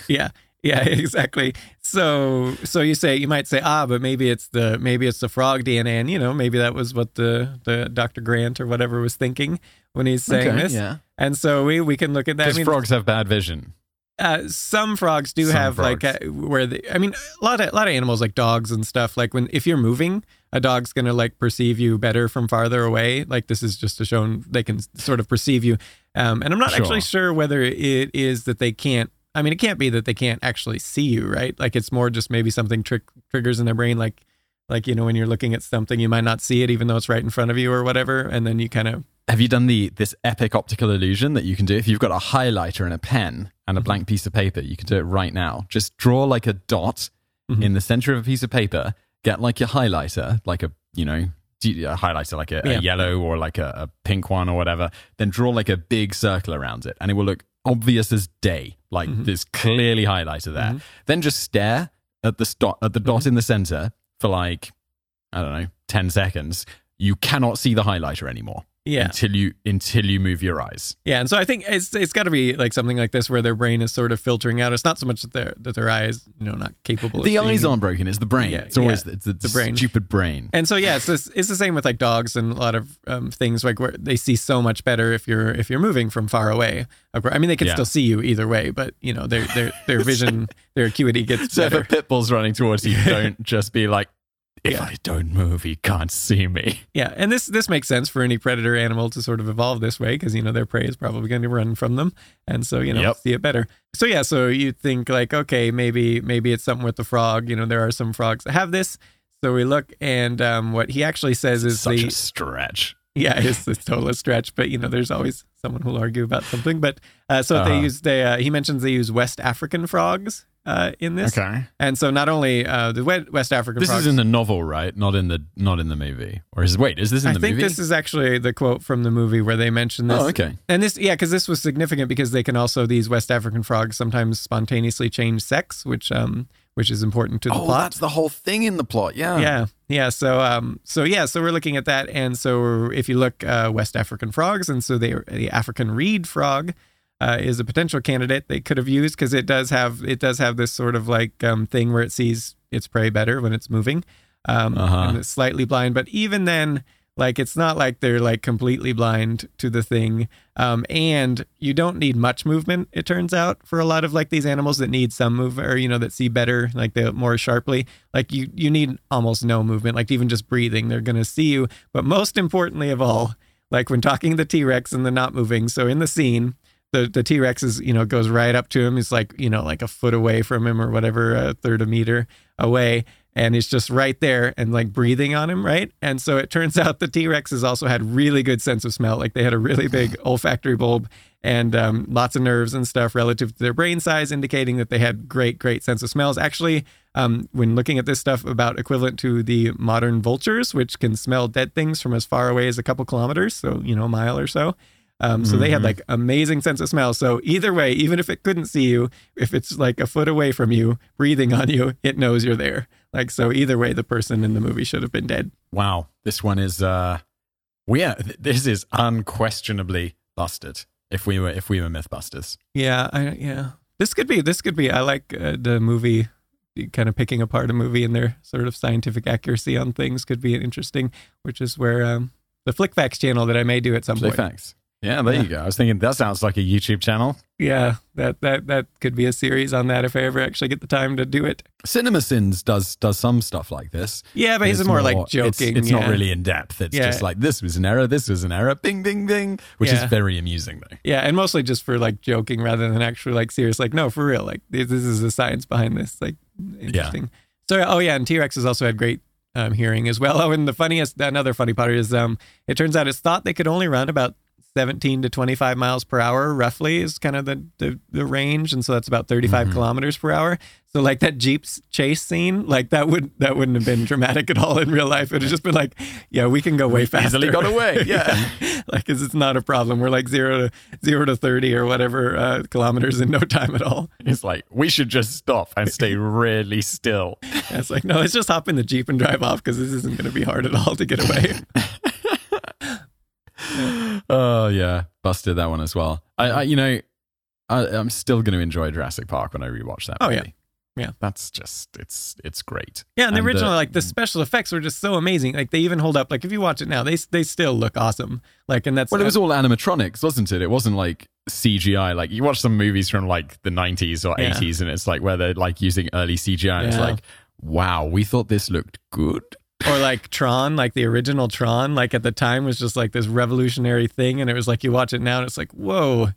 Yeah. Yeah, exactly. So, so you say you might say, ah, but maybe it's the maybe it's the frog DNA, and you know maybe that was what the the Dr. Grant or whatever was thinking when he's saying Okay, this. yeah. And so we we can look at that. I Because mean, frogs have bad vision. uh, some frogs do Some have like uh, where they, I mean a lot of a lot of animals like dogs and stuff like when if you're moving a dog's gonna like perceive you better from farther away like this is just to show they can sort of perceive you um, and I'm not Sure. actually sure whether it is that they can't I mean it can't be that they can't actually see you right like it's more just maybe something trick triggers in their brain like like you know when you're looking at something you might not see it even though it's right in front of you or whatever and then you kind of Have you done the this epic optical illusion that you can do if you've got a highlighter and a pen and a blank piece of paper? You can do it right now. Just draw like a dot Mhm. in the center of a piece of paper. Get like your highlighter, like a you know a highlighter, like a, Yeah. a yellow or like a, a pink one or whatever. Then draw like a big circle around it, and it will look obvious as day. Like Mhm. there's clearly highlighter there. Mhm. Then just stare at the dot at the dot in the center for like I don't know ten seconds. You cannot see the highlighter anymore yeah until you until you move your eyes. Yeah, and so I think it's it's got to be like something like this where their brain is sort of filtering out. It's not so much that their that their eyes, you know, not capable. The eyes aren't broken; it's the brain. Yeah, it's always yeah, it's the, the brain. stupid brain. And so yeah, it's this, it's the same with like dogs and a lot of um, things like where they see so much better if you're if you're moving from far away. I mean, they can Yeah. still see you either way, but you know their their their vision, their acuity gets So if a pit bull's running towards you, don't just be like, "If Yeah. I don't move, he can't see me." Yeah, and this this makes sense for any predator animal to sort of evolve this way because you know their prey is probably going to run from them, and so you know Yep. see it better. So yeah, so you think like okay, maybe maybe it's something with the frog. You know, there are some frogs that have this. So we look, and um, what he actually says is Such the a stretch. yeah, it's a total stretch, but you know, there's always someone who'll argue about something. But uh, so they Uh-huh. use they uh, he mentions they use West African frogs uh, in this, Okay, and so not only uh, the West African this frogs. is in the novel, right? Not in the not in the movie. Or is wait? Is this in I the think this is actually the quote from the movie where they mention this. oh, okay. And this, yeah, because this was significant because they can also these West African frogs sometimes spontaneously change sex, which um which is important to the Oh, plot. that's the whole thing in the plot. Yeah. Yeah, yeah. So, um, so yeah. So we're looking at that, and so if you look uh, West African frogs, and so they the African reed frog uh, is a potential candidate they could have used because it does have it does have this sort of like um, thing where it sees its prey better when it's moving, um, Uh-huh. and it's slightly blind. But even then, like it's not like they're like completely blind to the thing. Um, and you don't need much movement. It turns out for a lot of like these animals that need some move or you know that see better, like they more sharply. Like you you need almost no movement. Like even just breathing, they're gonna see you. But most importantly of all, like when talking to the T Rex and the not moving. So in the scene. The the T Rex is you know goes right up to him. He's like you know like a foot away from him or whatever, a third a meter away, and he's just right there and like breathing on him, right? And so it turns out the T Rex has also had really good sense of smell. Like they had a really big olfactory bulb and um, lots of nerves and stuff relative to their brain size, indicating that they had great, great sense of smells. Actually, um, when looking at this stuff, about equivalent to the modern vultures, which can smell dead things from as far away as a couple kilometers, so you know, a mile or so. Um, so they had like amazing sense of smell. So either way, even if it couldn't see you, if it's like a foot away from you, breathing on you, it knows you're there. Like so, either way, the person in the movie should have been dead. Wow, this one is uh, yeah, th- this is unquestionably busted. If we were if we were MythBusters, Yeah, I, yeah. This could be. This could be. I like uh, the movie. Kind of picking apart a movie and their sort of scientific accuracy on things could be interesting, which is where um, the Flickfacts channel that I may do at some Play point. facts. Yeah, there you go. I was thinking that sounds like a YouTube channel. Yeah, that that that could be a series on that if I ever actually get the time to do it. CinemaSins does does some stuff like this. Yeah, but he's It's more, like it's- joking. It's, not yeah. really in depth. It's Yeah. just like this was an error, this was an error, bing, bing, bing, which Yeah. is very amusing though. Yeah, and mostly just for like joking rather than actually like serious. Like, no, for real. Like, this, this is the science behind this. Like, interesting. So, oh yeah, and T Rex has also had great um, hearing as well. Oh, and the funniest, another funny part is, um, it turns out it's thought they could only run about 17 to 25 miles per hour, roughly, is kind of the the, the range, and so that's about 35 Mhm. kilometers per hour. So, like that Jeep's chase scene, like that would that wouldn't have been dramatic at all in real life. It would have just been like, yeah, we can go way faster. Easily got away. Yeah. like 'cause it's not a problem. We're like zero to zero to thirty or whatever uh, kilometers in no time at all. It's like we should just stop and stay really still. And it's like no, let's just hop in the jeep and drive off because this isn't going to be hard at all to get away. Oh yeah, busted that one as well. I, I you know, I, I'm still going to enjoy Jurassic Park when I rewatch that. Oh, yeah. Yeah. that's just it's it's great. Yeah, and the And, uh, original like the special effects were just so amazing. Like they even hold up. Like if you watch it now, they they still look awesome. Like and that's Well, it was all animatronics, wasn't it? It wasn't like CGI. Like you watch some movies from like the 90s or Yeah. 80s, and it's like where they're like using early CGI, and it's like, wow, we thought this looked good. Or like Tron, like the original Tron, like at the time was just like this revolutionary thing, and it was like you watch it now and it's like whoa,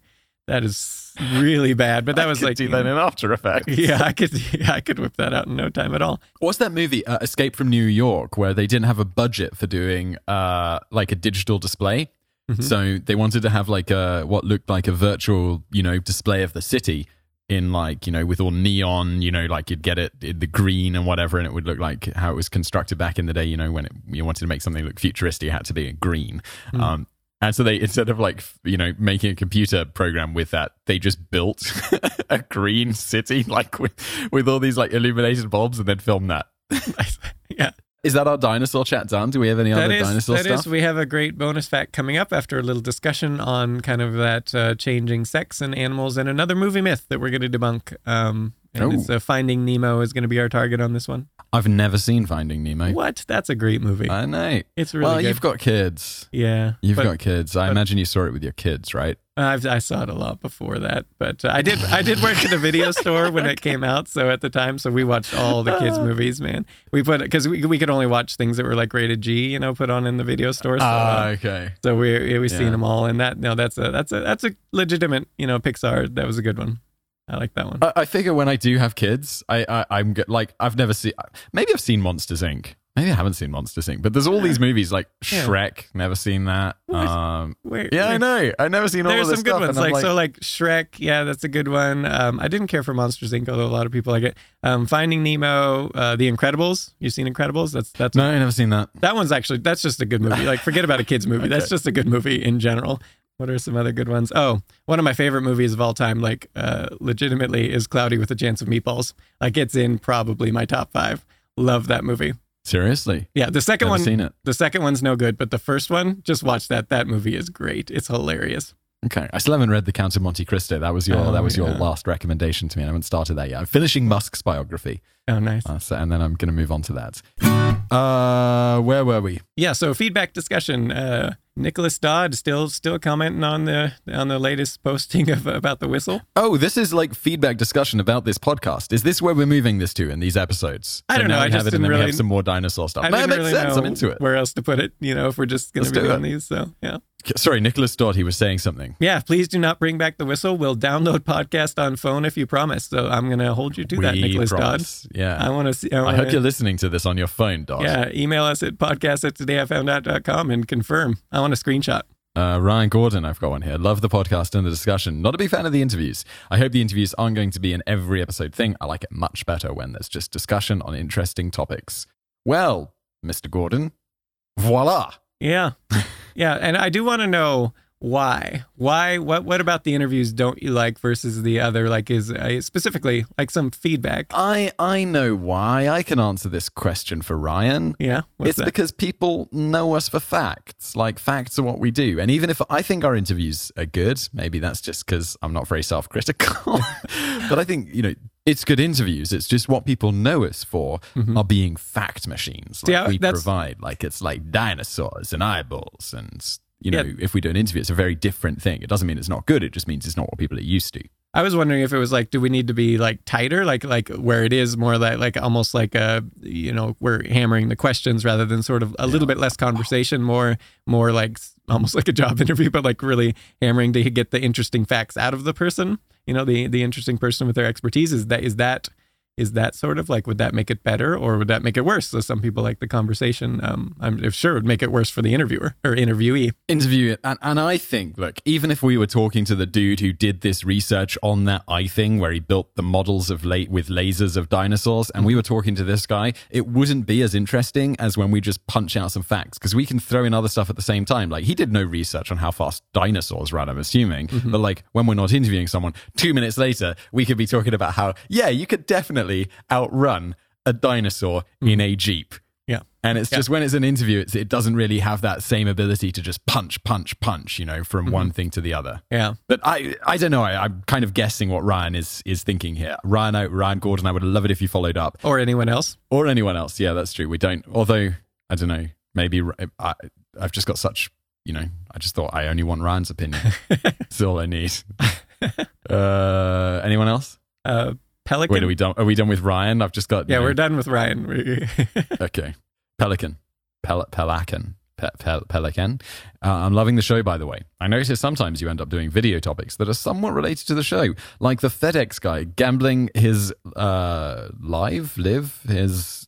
that is really bad. But that I was could like do that in After Effects. yeah, I could yeah, I could whip that out in no time at all. What's that movie, uh, Escape from New York, where they didn't have a budget for doing uh, like a digital display? Mhm. So they wanted to have like a what looked like a virtual, you know, display of the city in like you know with all neon, you know, like you'd get it in the green and whatever, and it would look like how it was constructed back in the day. You know, when it, you wanted to make something look futuristic, it had to be green. Mhm. Um, and so they instead of like you know making a computer program with that, they just built a green city like with with all these like illuminated bulbs and then filmed that. yeah. Is that our dinosaur chat done? Do we have any That other is, dinosaur that stuff? is- we have a great bonus fact coming up after a little discussion on kind of that uh, changing sex and animals and another movie myth that we're going to debunk. Um, and Oh. it's uh, Finding Nemo is going to be our target on this one. I've never seen Finding Nemo. What? That's a great movie. I know. it's really well, good. you've got kids. yeah, You've but got kids. I but- imagine you saw it with your kids, right? I've, I saw it a lot before that, but uh, I did. I did work at a video store when it came out. So at the time, so we watched all the kids' movies. Man, we put because we we could only watch things that were like rated G, you know, put on in the video store. So, Ah, uh, okay. So we we we've seen them all, and that no, that's a that's a that's a legitimate you know Pixar. That was a good one. I like that one. I, I figure when I do have kids, I, I I'm get, like I've never seen. Maybe I've seen Monsters Inc. Maybe I haven't seen Monsters Inc. But there's all these movies like Yeah. Shrek. Never seen that. What? Um, Wait, yeah, I know. I never seen all There's of this some good stuff, ones, I'm like, so like Shrek. Yeah, that's a good one. Um, I didn't care for Monsters Inc. Although a lot of people like it. Um, Finding Nemo, uh, The Incredibles. You've seen Incredibles? That's that's no, I never seen that. that one's actually that's just a good movie. Like forget about a kids movie. That's just a good movie in general. What are some other good ones? Oh, one of my favorite movies of all time, like uh, legitimately, is Cloudy with a Chance of Meatballs. Like it's in probably my top five. Love that movie. Seriously, Yeah, the second never one, seen it. the second one's no good, but the first one, just watch that. That movie is great. It's hilarious. Okay, I still haven't read The Count of Monte Cristo. That was your Oh, that was your yeah. last recommendation to me. I haven't started that yet. I'm finishing Musk's biography, Oh, nice. uh, so, and then I'm going to move on to that. Uh, where were we? Yeah. So feedback discussion. Uh, Nicholas Dodd still still commenting on the on the latest posting of about the whistle. Oh, this is like feedback discussion about this podcast. Is this where we're moving this to in these episodes? I don't know, I just have it, and didn't then we really- have some more dinosaur stuff. I no, didn't makes really sense. know I'm into it. where else to put it. You know, if we're just going to Let's be do doing it. these. So yeah. Sorry, Nicholas Dodd. He was saying something. Yeah, please do not bring back the whistle. We'll download podcast on phone if you promise. So I'm going to hold you to that, We Nicholas Dodd. Yeah. I want to see. I, I wanna, hope you're listening to this on your phone, Dodd. Yeah, email us at podcast at todayifoundout.com and confirm. I want a screenshot. Uh, Ryan Gordon, I've got one here. Love the podcast and the discussion. Not a big fan of the interviews. I hope the interviews aren't going to be an every episode thing. I like it much better when there's just discussion on interesting topics. Well, Mr. Gordon, voila. Yeah. yeah. And I do want to know why. Why? What What about the interviews don't you like versus the other? Like, is uh, specifically like some feedback? I I know why. I can answer this question for Ryan. Yeah. It's that? because people know us for facts. Like facts are what we do. And even if I think our interviews are good, maybe that's just because I'm not very self-critical. but I think you know it's good interviews. It's just what people know us for are being fact machines. Like Mm-hmm. Yeah, we provide. Like it's like dinosaurs and eyeballs and. You know, Yeah. if we do an interview, it's a very different thing. It doesn't mean it's not good. It just means it's not what people are used to. I was wondering if it was like, do we need to be like tighter, like like where it is more like like almost like a you know we're hammering the questions rather than sort of a little bit less conversation, more more like almost like a job interview, but like really hammering to get the interesting facts out of the person. You know, the the interesting person with their expertise is that is that is that sort of like would that make it better or would that make it worse? So some people like the conversation. Um, I'm sure it would make it worse for the interviewer or interviewee. interview. And, and I think, look, even if we were talking to the dude who did this research on that eye thing where he built the models of late with lasers of dinosaurs, and we were talking to this guy, it wouldn't be as interesting as when we just punch out some facts because we can throw in other stuff at the same time. Like he did no research on how fast dinosaurs run, I'm assuming. But like when we're not interviewing someone, two minutes later, we could be talking about how, yeah, you could definitely outrun a dinosaur in a Jeep. Yeah. And it's just when it's an interview, it's, it doesn't really have that same ability to just punch, punch, punch, you know, from one thing to the other. Yeah. But I, I don't know. I, I'm kind of guessing what Ryan is is thinking here. Ryan, I- Ryan Gordon, I would love it if you followed up, Or anyone else. or anyone else. Yeah, that's true. We don't. Although I don't know. Maybe I, I've just got such. You know, I just thought I only want Ryan's opinion. That's all I need. uh, anyone else? Uh, Pelican. Wait, are we done? Are we done with Ryan? I've just got. yeah, we're done with Ryan. We- Okay. Pelican. Pel- Pelican. Pe- Pel- Pelican. Uh, I'm loving the show, by the way. I notice sometimes you end up doing video topics that are somewhat related to the show, like the FedEx guy gambling his uh, live, live, his.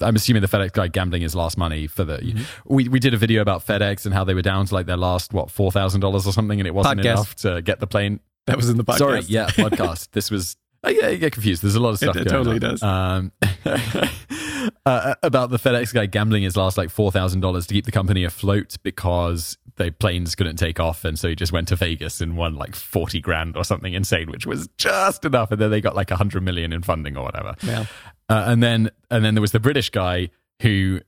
I'm assuming the FedEx guy gambling his last money for the. Mm-hmm. We, we did a video about FedEx and how they were down to like their last, what, $4,000 or something, and it wasn't Podcast. enough to get the plane that was in the podcast. Sorry, yeah, podcast. this was. I get, I get confused. There's a lot of stuff it going totally on. does. Um, uh, about the FedEx guy gambling his last like four thousand dollars to keep the company afloat because the planes couldn't take off, and so he just went to Vegas and won like forty grand or something insane, which was just enough, and then they got like a hundred million in funding or whatever. Yeah. Uh, and then and then there was the British guy who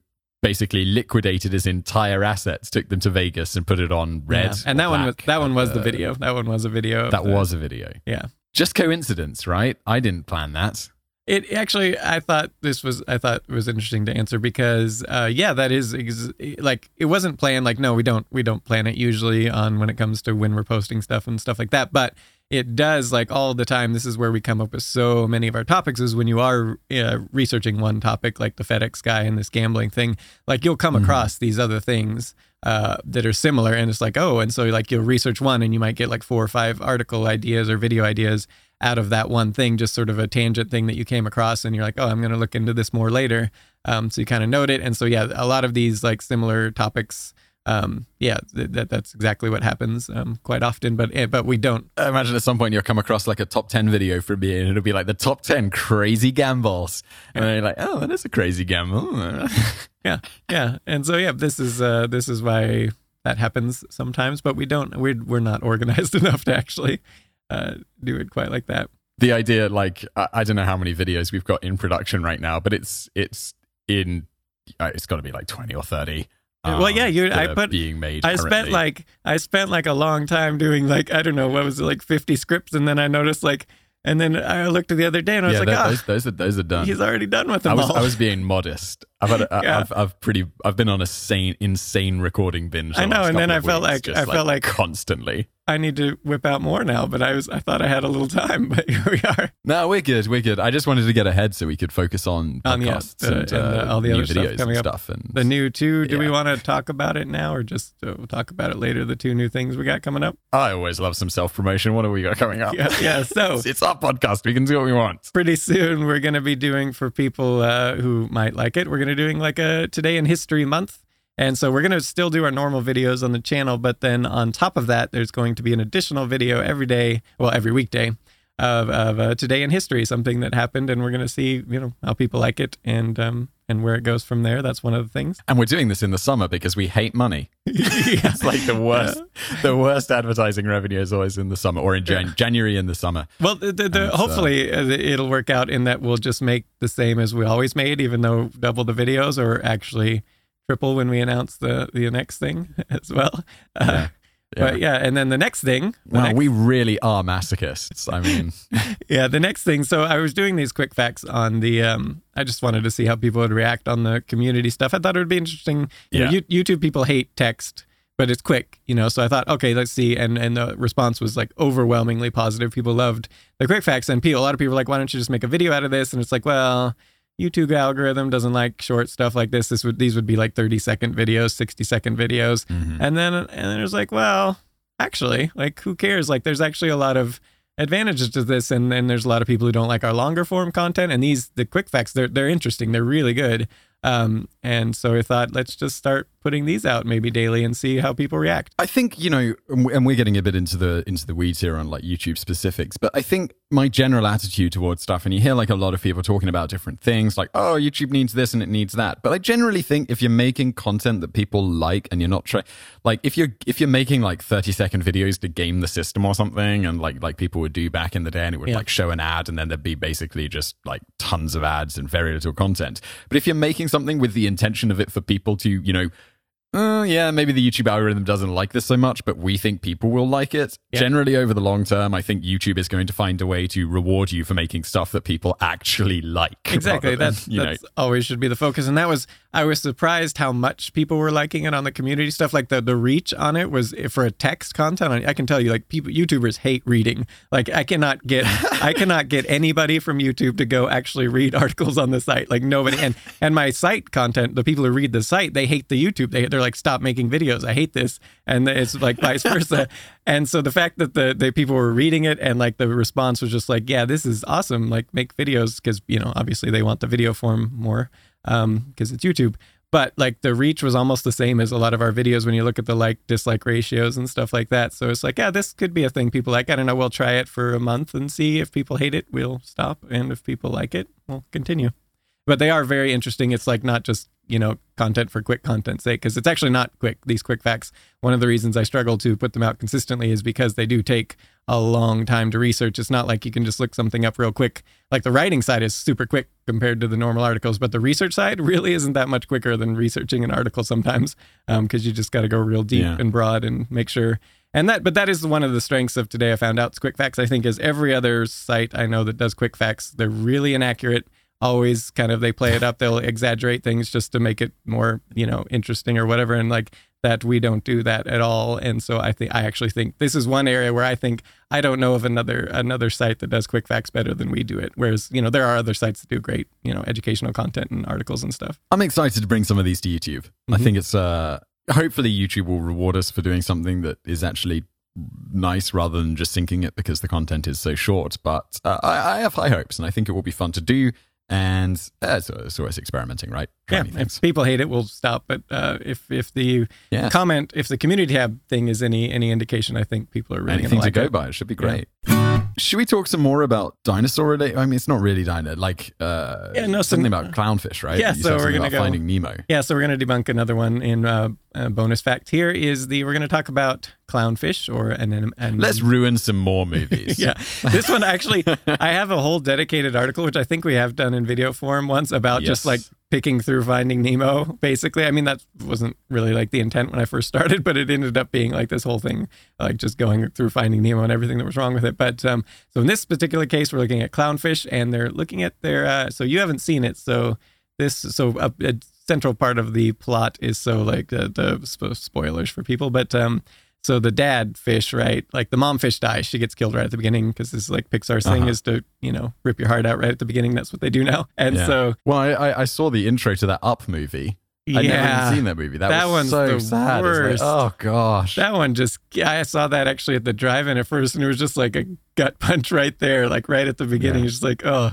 basically liquidated his entire assets, took them to Vegas, and put it on red. Yeah. And that one was that one was the Uh, video. That one was a video. That the- was a video. yeah. Just coincidence, right? I didn't plan that. It actually, I thought this was, I thought it was interesting to answer because, uh, yeah, that is ex- like it wasn't planned. Like, no, we don't, we don't plan it usually on when it comes to when we're posting stuff and stuff like that. But it does like all the time. This is where we come up with so many of our topics. Is when you are uh, researching one topic, like the FedEx guy and this gambling thing. Like you'll come across these other things uh, that are similar, and it's like, oh, and so like you'll research one, and you might get like four or five article ideas or video ideas out of that one thing, just sort of a tangent thing that you came across, and you're like, oh, I'm going to look into this more later. Um, so you kind of note it, and so yeah, a lot of these like similar topics. Um, yeah, th- that that's exactly what happens um, quite often, but eh, but we don't. I imagine at some point you'll come across like a top 10 video for me and it'll be like the top 10 crazy gambles. And then you're like, oh, that is a crazy gamble. Yeah, yeah, and so yeah, this is uh, this is why that happens sometimes, but we don't. We're we're not organized enough to actually uh, do it quite like that. the idea, like, I, I don't know how many videos we've got in production right now, but it's, it's in, uh, it's got to be like 20 or 30. Well, yeah, you- I put- being made. I spent like I spent like a long time doing like I don't know what was it like fifty scripts, and then I noticed like, and then I looked at the other day and I was yeah, like, ah, those, those are those are done. he's already done with them I was all. I was being modest. I've had a, Yeah. I've, I've pretty I've been on a sane insane recording binge. I know, and then I felt weeks, like- I felt like- constantly. I need to whip out more now, but I was I thought I had a little time, but here we are. No, we're good. We're good. I just wanted to get ahead so we could focus on On, yeah, podcasts the- and, and, uh, uh, all the new other stuff videos coming and up. stuff. And The new two. Do we want to talk about it now, or just uh, we'll talk about it later? The two new things we got coming up. I always love some self promotion. What do we got coming up? Yeah, yeah. So It's, it's our podcast. We can do what we want. pretty soon we're going to be doing for people uh, who might like it. We're going to doing like a today in history month. And so we're going to still do our normal videos on the channel, but then on top of that, there's going to be an additional video every day, well, every weekday of, of uh, today in history, something that happened, and we're going to see, you know, how people like it and um, and where it goes from there. That's one of the things. And we're doing this in the summer because we hate money. It's like the worst. The worst advertising revenue is always in the summer or in Jan- January in the summer. Well, the, the, the, uh, hopefully uh, it'll work out in that we'll just make the same as we always made, even though double the videos, or actually triple when we announce the the next thing as well. Uh, Yeah. But yeah, and then the next thing, the Wow, next- we really are masochists. I mean, yeah, the next thing. So I was doing these quick facts on the. Um, I just wanted to see how people would react on the community stuff. I thought it would be interesting. You know, Yeah. You- YouTube people hate text, but it's quick. You know, so I thought, okay, let's see. And and the response was like overwhelmingly positive. People loved the quick facts, and people, a lot of people were like, why don't you just make a video out of this? And it's like, well. YouTube algorithm doesn't like short stuff like this. This would these would be like 30 second videos, 60 second videos. mhm. And then and then it was like, well, actually, like who cares? Like there's actually a lot of advantages to this and and there's a lot of people who don't like our longer form content and these the quick facts they're they're interesting. They're really good. Um and so I thought let's just start putting these out maybe daily and see how people react. I think you know, and we- and we're getting a bit into the into the weeds here on like YouTube specifics, but I think my general attitude towards stuff, and you hear like a lot of people talking about different things, like oh, YouTube needs this and it needs that, but I generally think if you're making content that people like and you're not trying, like if you're if you're making like 30 second videos to game the system or something, and like like people would do back in the day, and it would Yeah. like show an ad, and then there'd be basically just like tons of ads and very little content. But if you're making something with the intention of it for people to, you know, uh, yeah, maybe the YouTube algorithm doesn't like this so much, but we think people will like it. Yeah. Generally, over the long term, I think YouTube is going to find a way to reward you for making stuff that people actually like. Exactly. than, That's you know, that's always should be the focus. And that was I was surprised how much people were liking it on the community stuff. Like the the reach on it was eh, for a text content. I can tell you, like people YouTubers hate reading. Like I cannot get I cannot get anybody from YouTube to go actually read articles on the site. Like nobody. And and my site content, the people who read the site, they hate the YouTube. They they're like stop making videos. I hate this. And it's like vice versa. And so the fact that the, the people were reading it and like the response was just like, yeah, this is awesome. Like make videos because, you know, obviously they want the video form more Um, because it's YouTube. But like the reach was almost the same as a lot of our videos when you look at the like dislike ratios and stuff like that. So it's like, yeah, this could be a thing people like. I don't know. We'll try it for a month and see if people hate it, we'll stop. And if people like it, we'll continue. But they are very interesting. It's like not just, you know, content for quick content's sake, because it's actually not quick, these quick facts. One of the reasons I struggle to put them out consistently is because they do take a long time to research. It's not like you can just look something up real quick. Like the writing side is super quick compared to the normal articles, but the research side really isn't that much quicker than researching an article sometimes, um, because you just got to go real deep Yeah. and broad and make sure. And that, but that is one of the strengths of today. I found out quick facts. I think is every other site I know that does quick facts. They're really inaccurate. Always kind of they play it up. They'll exaggerate things just to make it more you know interesting or whatever. And like that, we don't do that at all. And so I think I actually think this is one area where I think I don't know of another another site that does quick facts better than we do it. Whereas you know there are other sites that do great you know educational content and articles and stuff. I'm excited to bring some of these to YouTube. I Mhm. think it's uh hopefully YouTube will reward us for doing something that is actually nice rather than just sinking it because the content is so short. But uh, I, I have high hopes, and I think it will be fun to do. And uh, it's, it's always experimenting, right? Yeah, if people hate it, we'll stop. But uh, if if the Yeah. comment, if the community tab thing is any any indication, I think people are really Anything going to like go it. by. It should be great. Should we talk some more about dinosaur related? I mean, it's not really dino, like uh, Yeah, no, something some- about clownfish, right? Yeah, You so we're gonna about go- finding Nemo. Yeah, so we're going to debunk another one in uh, uh, bonus fact. Here is the we're going to talk about clownfish or an an, an Let's ruin some more movies. yeah. This one actually, I have a whole dedicated article, which I think we have done in video form once about just like picking through Finding Nemo. Basically, I mean that wasn't really like the intent when I first started, but it ended up being like this whole thing, like just going through Finding Nemo and everything that was wrong with it. But um, so in this particular case, we're looking at clownfish, and they're looking at their. Uh, so you haven't seen it, so this so a, uh, central part of the plot is so like the, the spoilers for people, but um, so the dad fish, right? Like the mom fish dies. She gets killed right at the beginning because this is like Pixar's thing Uh-huh. is to, you know, rip your heart out right at the beginning. That's what they do now. And Yeah. so, Well, I, I, I saw the intro to that Up movie. I'd never even seen that movie. That, That was one's so sad. Like, oh gosh. that one just, I saw that actually at the drive in at first and it was just like a gut punch right there, like right at the beginning. Yeah. It's just like, oh,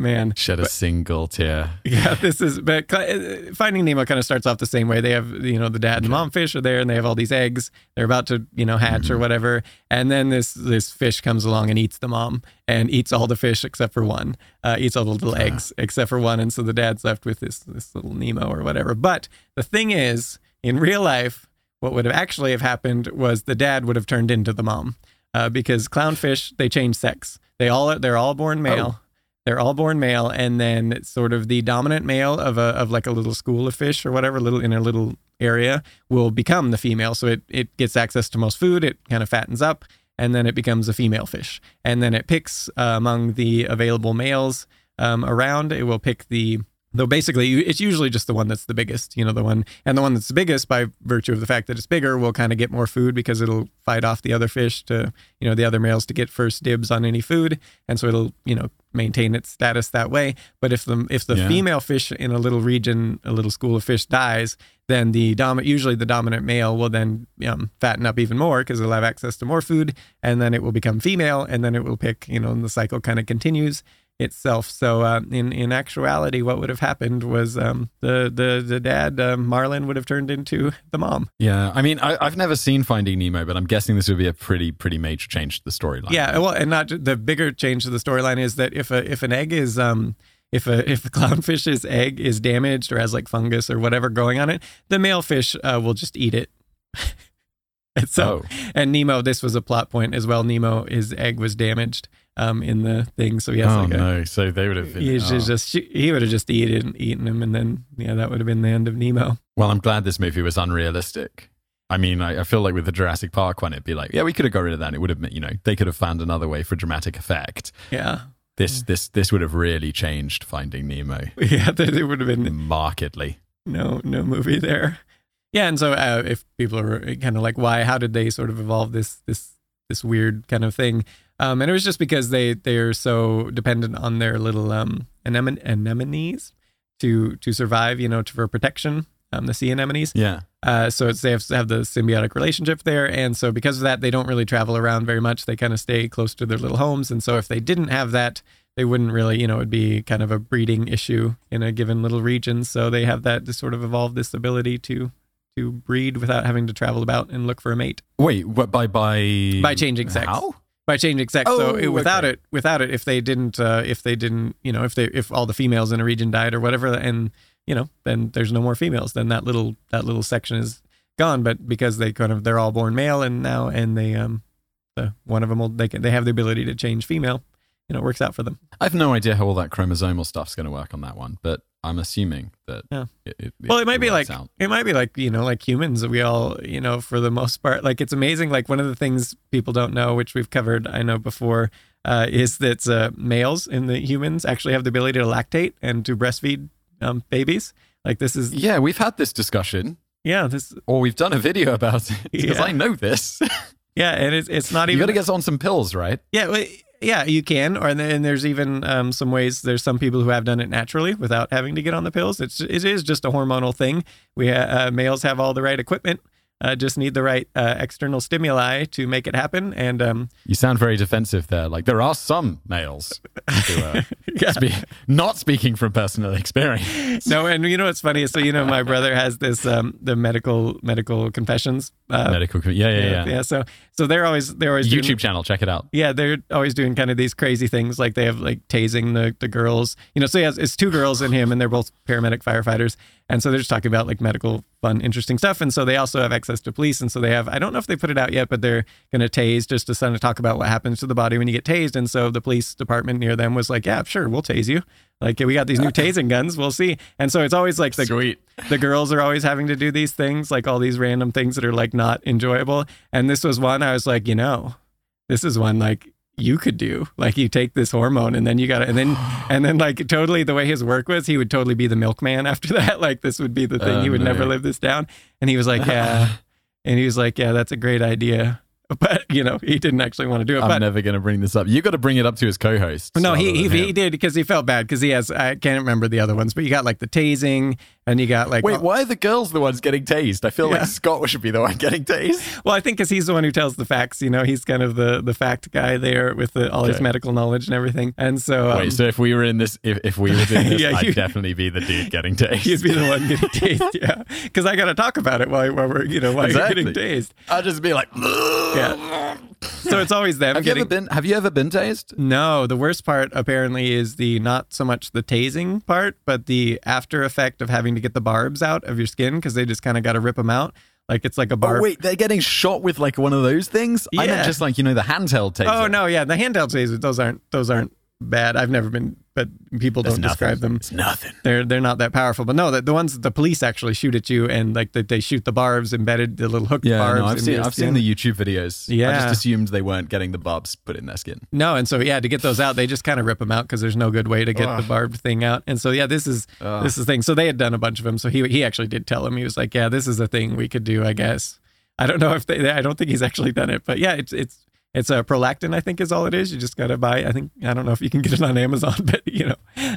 man. Shed a single tear. Yeah, this is. But uh, Finding Nemo kind of starts off the same way. They have, you know, the dad and Okay. mom fish are there, and they have all these eggs. They're about to, you know, hatch or Mhm. whatever. And then this this fish comes along and eats the mom and eats all the fish except for one. Uh, eats all the little Ah. eggs except for one, and so the dad's left with this this little Nemo or whatever. But the thing is, in real life, what would have actually have happened was the dad would have turned into the mom, uh, because clownfish they change sex. They all they're all born male. They're all born male, and then sort of the dominant male of a of like a little school of fish or whatever, little in a little area, will become the female. So it it gets access to most food. It kind of fattens up, and then it becomes a female fish. And then it picks uh, among the available males um, around. It will pick the though basically it's usually just the one that's the biggest, you know, the one and the one that's the biggest by virtue of the fact that it's bigger will kind of get more food because it'll fight off the other fish to, you know, the other males to get first dibs on any food, and so it'll, you know, maintain its status that way. But if the if the Yeah. female fish in a little region, a little school of fish dies, then the dominant usually the dominant male will then um, fatten up even more because it'll have access to more food, and then it will become female, and then it will pick, you know, and the cycle kind of continues itself. So uh, in in actuality, what would have happened was um, the the the dad um, Marlin would have turned into the mom. Yeah, I mean, I, I've never seen Finding Nemo, but I'm guessing this would be a pretty, pretty major change to the storyline. Yeah, well, and not the bigger change to the storyline is that if a if an egg is um if a if a clownfish's egg is damaged or has like fungus or whatever going on it, the male fish uh, will just eat it. and so Oh. and Nemo, this was a plot point as well. Nemo, his egg was damaged um in the thing, so he has oh like a no! So they would have been. he oh. just, he would have just eaten eaten him, and then yeah, that would have been the end of Nemo. Well, I'm glad this movie was unrealistic. I mean, I, I feel like with the Jurassic Park one, it'd be like, yeah, we could have got rid of that. And it would have, you know, they could have found another way for dramatic effect. Yeah, This, this, this would have really changed Finding Nemo yeah, it would have been markedly. no no movie there. Yeah, and so uh, if people are kind of like, why? How did they sort of evolve this this this weird kind of thing? Um, and it was just because they they are so dependent on their little um anemone, anemones to to survive, you know, to, for protection. Um, the sea anemones. Yeah. Uh, so it's they have, have the symbiotic relationship there, and so because of that, they don't really travel around very much. They kind of stay close to their little homes, and so if they didn't have that, they wouldn't really, you know, it'd be kind of a breeding issue in a given little region. So they have that to sort of evolve this ability to to breed without having to travel about and look for a mate Wait, what, by, by, by changing sex How? By changing sex. so Oh, it, without okay. it, without it, if they didn't, uh, if they didn't, you know, if they if all the females in a region died or whatever, and you know, then there's no more females. Then that little that little section is gone. But because they kind of they're all born male and now and they um the one of them will they can they have the ability to change female. You know, it works out for them. I have no idea how all that chromosomal stuff's going to work on that one, but I'm assuming that. Yeah. It, it, Well, it might be like out. it might be like you know like humans. We all you know for the most part like it's amazing. Like one of the things people don't know, which we've covered I know before, uh, is that uh, males in the humans actually have the ability to lactate and to breastfeed um, babies. Like this is Yeah, we've had this discussion, yeah this or we've done a video about it because Yeah. I know this. yeah, and it's it's not even. you got to get on some pills, right? Yeah, well, yeah, you can, or and there's even um, some ways. There's some people who have done it naturally without having to get on the pills. It's it is just a hormonal thing. We uh, males have all the right equipment, uh, just need the right uh, external stimuli to make it happen. And um, You sound very defensive there. Like there are some males who are yeah, spe- not speaking from personal experience. no, and you know what's funny? So you know, my brother has this um, the medical medical confessions. Uh, Medical, co- yeah, yeah, yeah. So so they're always they're always doing- YouTube channel, check it out. Yeah, they're always doing kind of these crazy things. Like they have like tasing the, the girls. You know, so he has it's two girls and him, and they're both paramedic firefighters. And so they're just talking about like medical, fun, interesting stuff. And so they also have access to police. And so they have I don't know if they put it out yet, but they're going to tase just to kind of talk about what happens to the body when you get tased. And so the police department near them was like, yeah, sure, we'll tase you. Like we got these new tasing guns, we'll see. And so it's always like the Sweet. the girls are always having to do these things, like all these random things that are like not enjoyable. And this was one I was like, you know, this is one like you could do. Like you take this hormone and then you got to, and then, and then like totally the way his work was, he would totally be the milkman after that. Like this would be the thing. Oh, he would never live this down. And he was like, yeah. and he was like, yeah, that's a great idea. But, you know, he didn't actually want to do it. I'm but never going to bring this up. You got to bring it up to his co-host. no, he, he, he did because he felt bad because he has, I can't remember the other ones, but you got like the tasing and you got like, Wait, why are the girls the ones getting tased? I feel Yeah. like Scott should be the one getting tased. well, I think because he's the one who tells the facts, you know, he's kind of the, the fact guy there with the, all his medical knowledge and everything. And so, um, Wait, so if we were in this, if, if we were doing this, Yeah, I'd you- definitely be the dude getting tased. You'd be the one getting tased, yeah. Because I got to talk about it while, while we're, you know, while Exactly. you're getting tased. I'd just be like, Yeah. So it's always them Have you ever been? Have you ever been tased? no, the worst part apparently is the not so much the tasing part, but the after effect of having to get the barbs out of your skin because they just kind of got to rip them out. Like it's like a barb. Oh wait, they're getting shot with like one of those things. I Yeah. meant just like you know the handheld taser. Oh no, yeah, the handheld tasers. Those aren't. Those aren't bad. I've never been, but people don't nothing. describe them. It's nothing. They're they're not that powerful. But no, the, the ones the police actually shoot at you and like they, they shoot the barbs embedded, the little hooked Yeah, barbs. no, I've seen I've seen the YouTube videos. Yeah, I just assumed they weren't getting the barbs put in their skin. No, and so yeah, to get those out, they just kind of rip them out because there's no good way to get the barbed thing out. And so yeah, this is Ugh. this is the thing. So they had done a bunch of them. So he he actually did tell him he was like, yeah, this is a thing we could do, I guess. I don't know if they. I don't think he's actually done it, but yeah, it's it's it's a prolactin. I think is all it is. You just gotta buy. I think I don't know if you can get it on Amazon, but you know,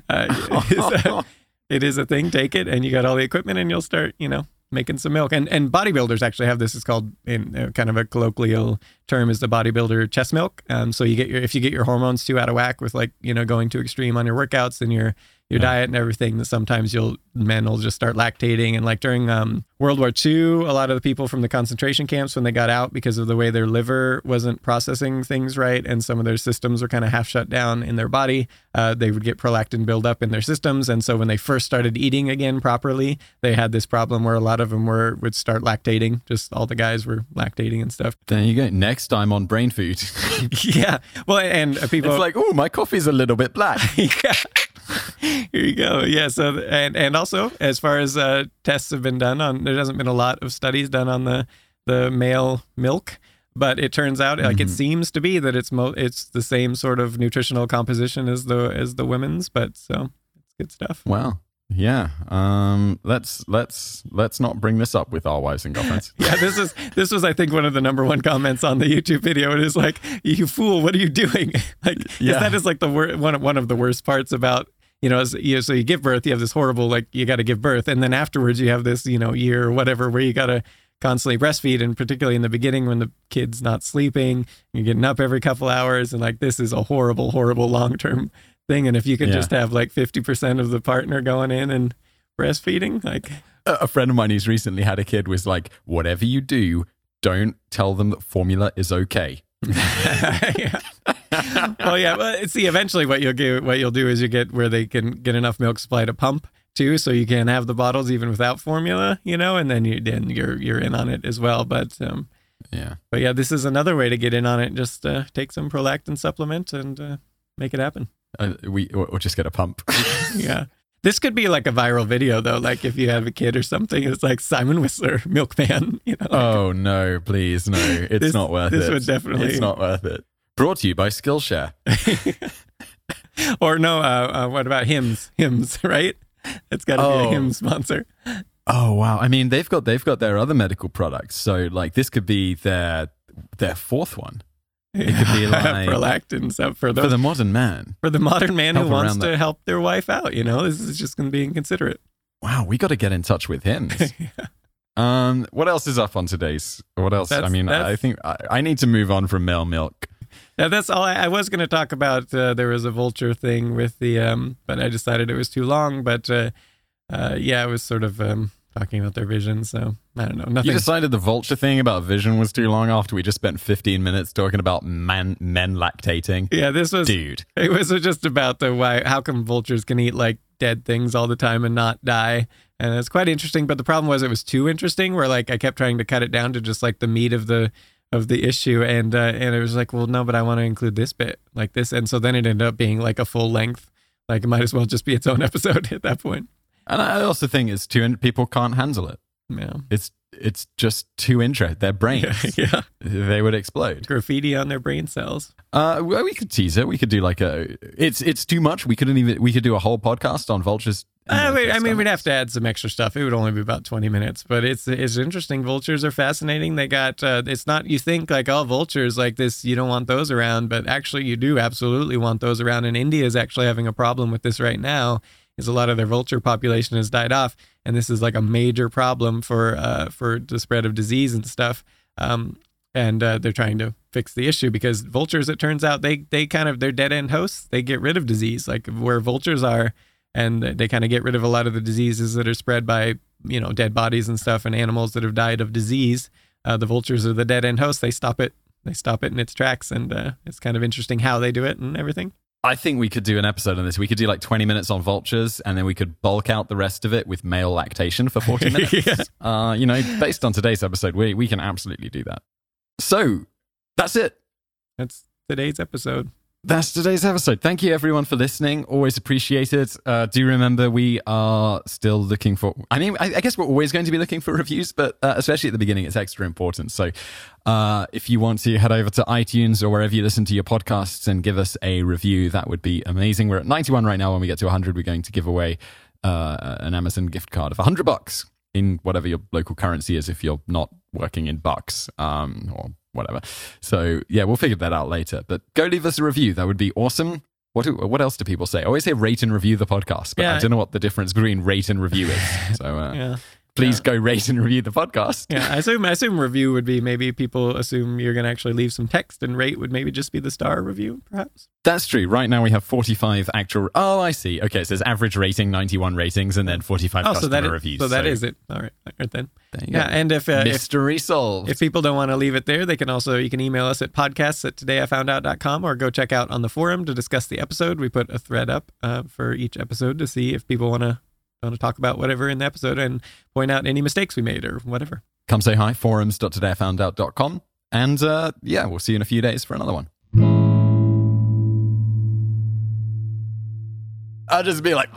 uh, it's a- it is a thing. Take it, and you got all the equipment, and you'll start, you know, making some milk. And and bodybuilders actually have this. It's called in uh, kind of a colloquial term is the bodybuilder chest milk. Um, so you get your if you get your hormones too out of whack with like you know going too extreme on your workouts and your your Yeah. diet and everything, that sometimes you'll men will just start lactating. And like during um, World War II, a lot of the people from the concentration camps when they got out because of the way their liver wasn't processing things right and some of their systems were kind of half shut down in their body, uh, they would get prolactin build up in their systems. And so when they first started eating again properly, they had this problem where a lot of them were would start lactating. Just all the guys were lactating and stuff. There you go. Next time on Brain Food, yeah. Well, and uh, people it's like, oh, my coffee's a little bit black. yeah. Here you go. Yeah. So and and also as far as uh, tests have been done on, there hasn't been a lot of studies done on the the male milk, but it turns out like it Mhm. seems to be that it's mo- it's the same sort of nutritional composition as the as the women's. But so it's good stuff. Wow. Yeah. Um. Let's let's let's not bring this up with our wives and girlfriends. Yeah, this is this was I think one of the number one comments on the YouTube video. It is like, "You fool, what are you doing?" like Yeah. that is like the wor- one of- one of the worst parts about you know, as, you so you give birth, you have this horrible like you got to give birth, and then afterwards you have this you know year or whatever where you got to constantly breastfeed, and particularly in the beginning when the kid's not sleeping, you're getting up every couple hours, and like this is a horrible, horrible long term thing. And if you could Yeah. just have like fifty percent of the partner going in and breastfeeding, like a a friend of mine who's recently had a kid was like, whatever you do, don't tell them that formula is okay. yeah. well, yeah. Well, see, eventually, what you'll get, what you'll do is you get where they can get enough milk supply to pump too, so you can have the bottles even without formula, you know, and then you then you're you're in on it as well. But um, Yeah. but yeah, this is another way to get in on it. Just uh, take some prolactin supplement and uh, make it happen. Uh, we or, or just get a pump. Yeah. This could be like a viral video though, like if you have a kid or something, it's like Simon Whistler, milkman, you know. oh no, please no. It's This- not worth this it. This would definitely- It's not worth it. Brought to you by Skillshare. or no, uh, uh, what about Hims? Hims, right? It's got to be Oh. a hymn sponsor. Oh wow. I mean, they've got they've got their other medical products. So like this could be their their fourth one It could be like- prolactin stuff for for the modern man. for the modern man who wants to that. help their wife out. You know, this is just going to be inconsiderate. Wow, we got to get in touch with him. Um, what else is up on today's? What else? I mean, I think I, I need to move on from male milk. Yeah, that's all. I, I was going to talk about. Uh, there was a vulture thing with the, um, but I decided it was too long. But uh, uh, yeah, it was sort of um, talking about their vision. So I don't know. Nothing. You decided the vulture thing about vision was too long after we just spent 15 minutes talking about man, men lactating. yeah, this was. Dude, It was just about the why. How come vultures can eat like dead things all the time and not die? And it's quite interesting. But the problem was it was too interesting. Where like I kept trying to cut it down to just like the meat of the of the issue, and uh, and it was like, well, no, but I want to include this bit like this, and so then it ended up being like a full length. Like it might as well just be its own episode at that point. And I also think it's too people can't handle it. Yeah. It's it's just too interesting. Their brains, Yeah, yeah. they would explode. Graffiti on their brain cells. Uh, we could tease it. We could do like a. It's it's too much. We couldn't even. We could do a whole podcast on vultures. Uh, I mean, we'd have to add some extra stuff. It would only be about twenty minutes, but it's it's interesting. Vultures are fascinating. They got. Uh, it's not you think like oh vultures like this. You don't want those around, but actually you do absolutely want those around. And India is actually having a problem with this right now. Is a lot of their vulture population has died off, and this is like a major problem for uh, for the spread of disease and stuff. Um, and uh, they're trying to fix the issue because vultures it turns out they they kind of they're dead end hosts. They get rid of disease like where vultures are and they kind of get rid of a lot of the diseases that are spread by you know dead bodies and stuff and animals that have died of disease. Uh, the vultures are the dead end hosts. They stop it. They stop it in its tracks and uh, it's kind of interesting how they do it and everything I think we could do an episode on this. We could do like 20 minutes on vultures and then we could bulk out the rest of it with male lactation for 40 minutes. yeah. uh, you know, based on today's episode, we, we can absolutely do that. So that's it. That's today's episode. That's today's episode. Thank you, everyone, for listening. Always appreciate it. Uh, do remember we are still looking for. I mean, I, I, guess we're always going to be looking for reviews, but uh, especially at the beginning, it's extra important. So, uh, if you want to head over to iTunes or wherever you listen to your podcasts and give us a review, that would be amazing. We're at 91 right now. When we get to 100, we're going to give away uh, an Amazon gift card of 100 bucks in whatever your local currency is if you're not working in bucks um, or whatever. So yeah, we'll figure that out later. But go leave us a review. That would be awesome. What do, what else do people say? I always say rate and review the podcast, but yeah. I don't know what the difference between rate and review is. So uh, yeah please yeah. go rate and review the podcast. Yeah, I assume I assume review would be maybe people assume you're going to actually leave some text, and rate would maybe just be the star review, perhaps. That's true. Right now we have 45 actual. Oh, I see. Okay, it says average rating, 91 ratings, and then 45 oh, customer so that is, reviews. So that so. is it. All right, all right then. yeah, go. and if uh, mystery if, solved. If people don't want to leave it there, they can also you can email us at podcasts at todayifoundout.com or go check out on the forum to discuss the episode. We put a thread up uh, for each episode to see if people want to want to talk about whatever in the episode and point out any mistakes we made or whatever. Come say hi, forums.todayifoundout.com. And uh, yeah, we'll see you in a few days for another one. I'll just be like,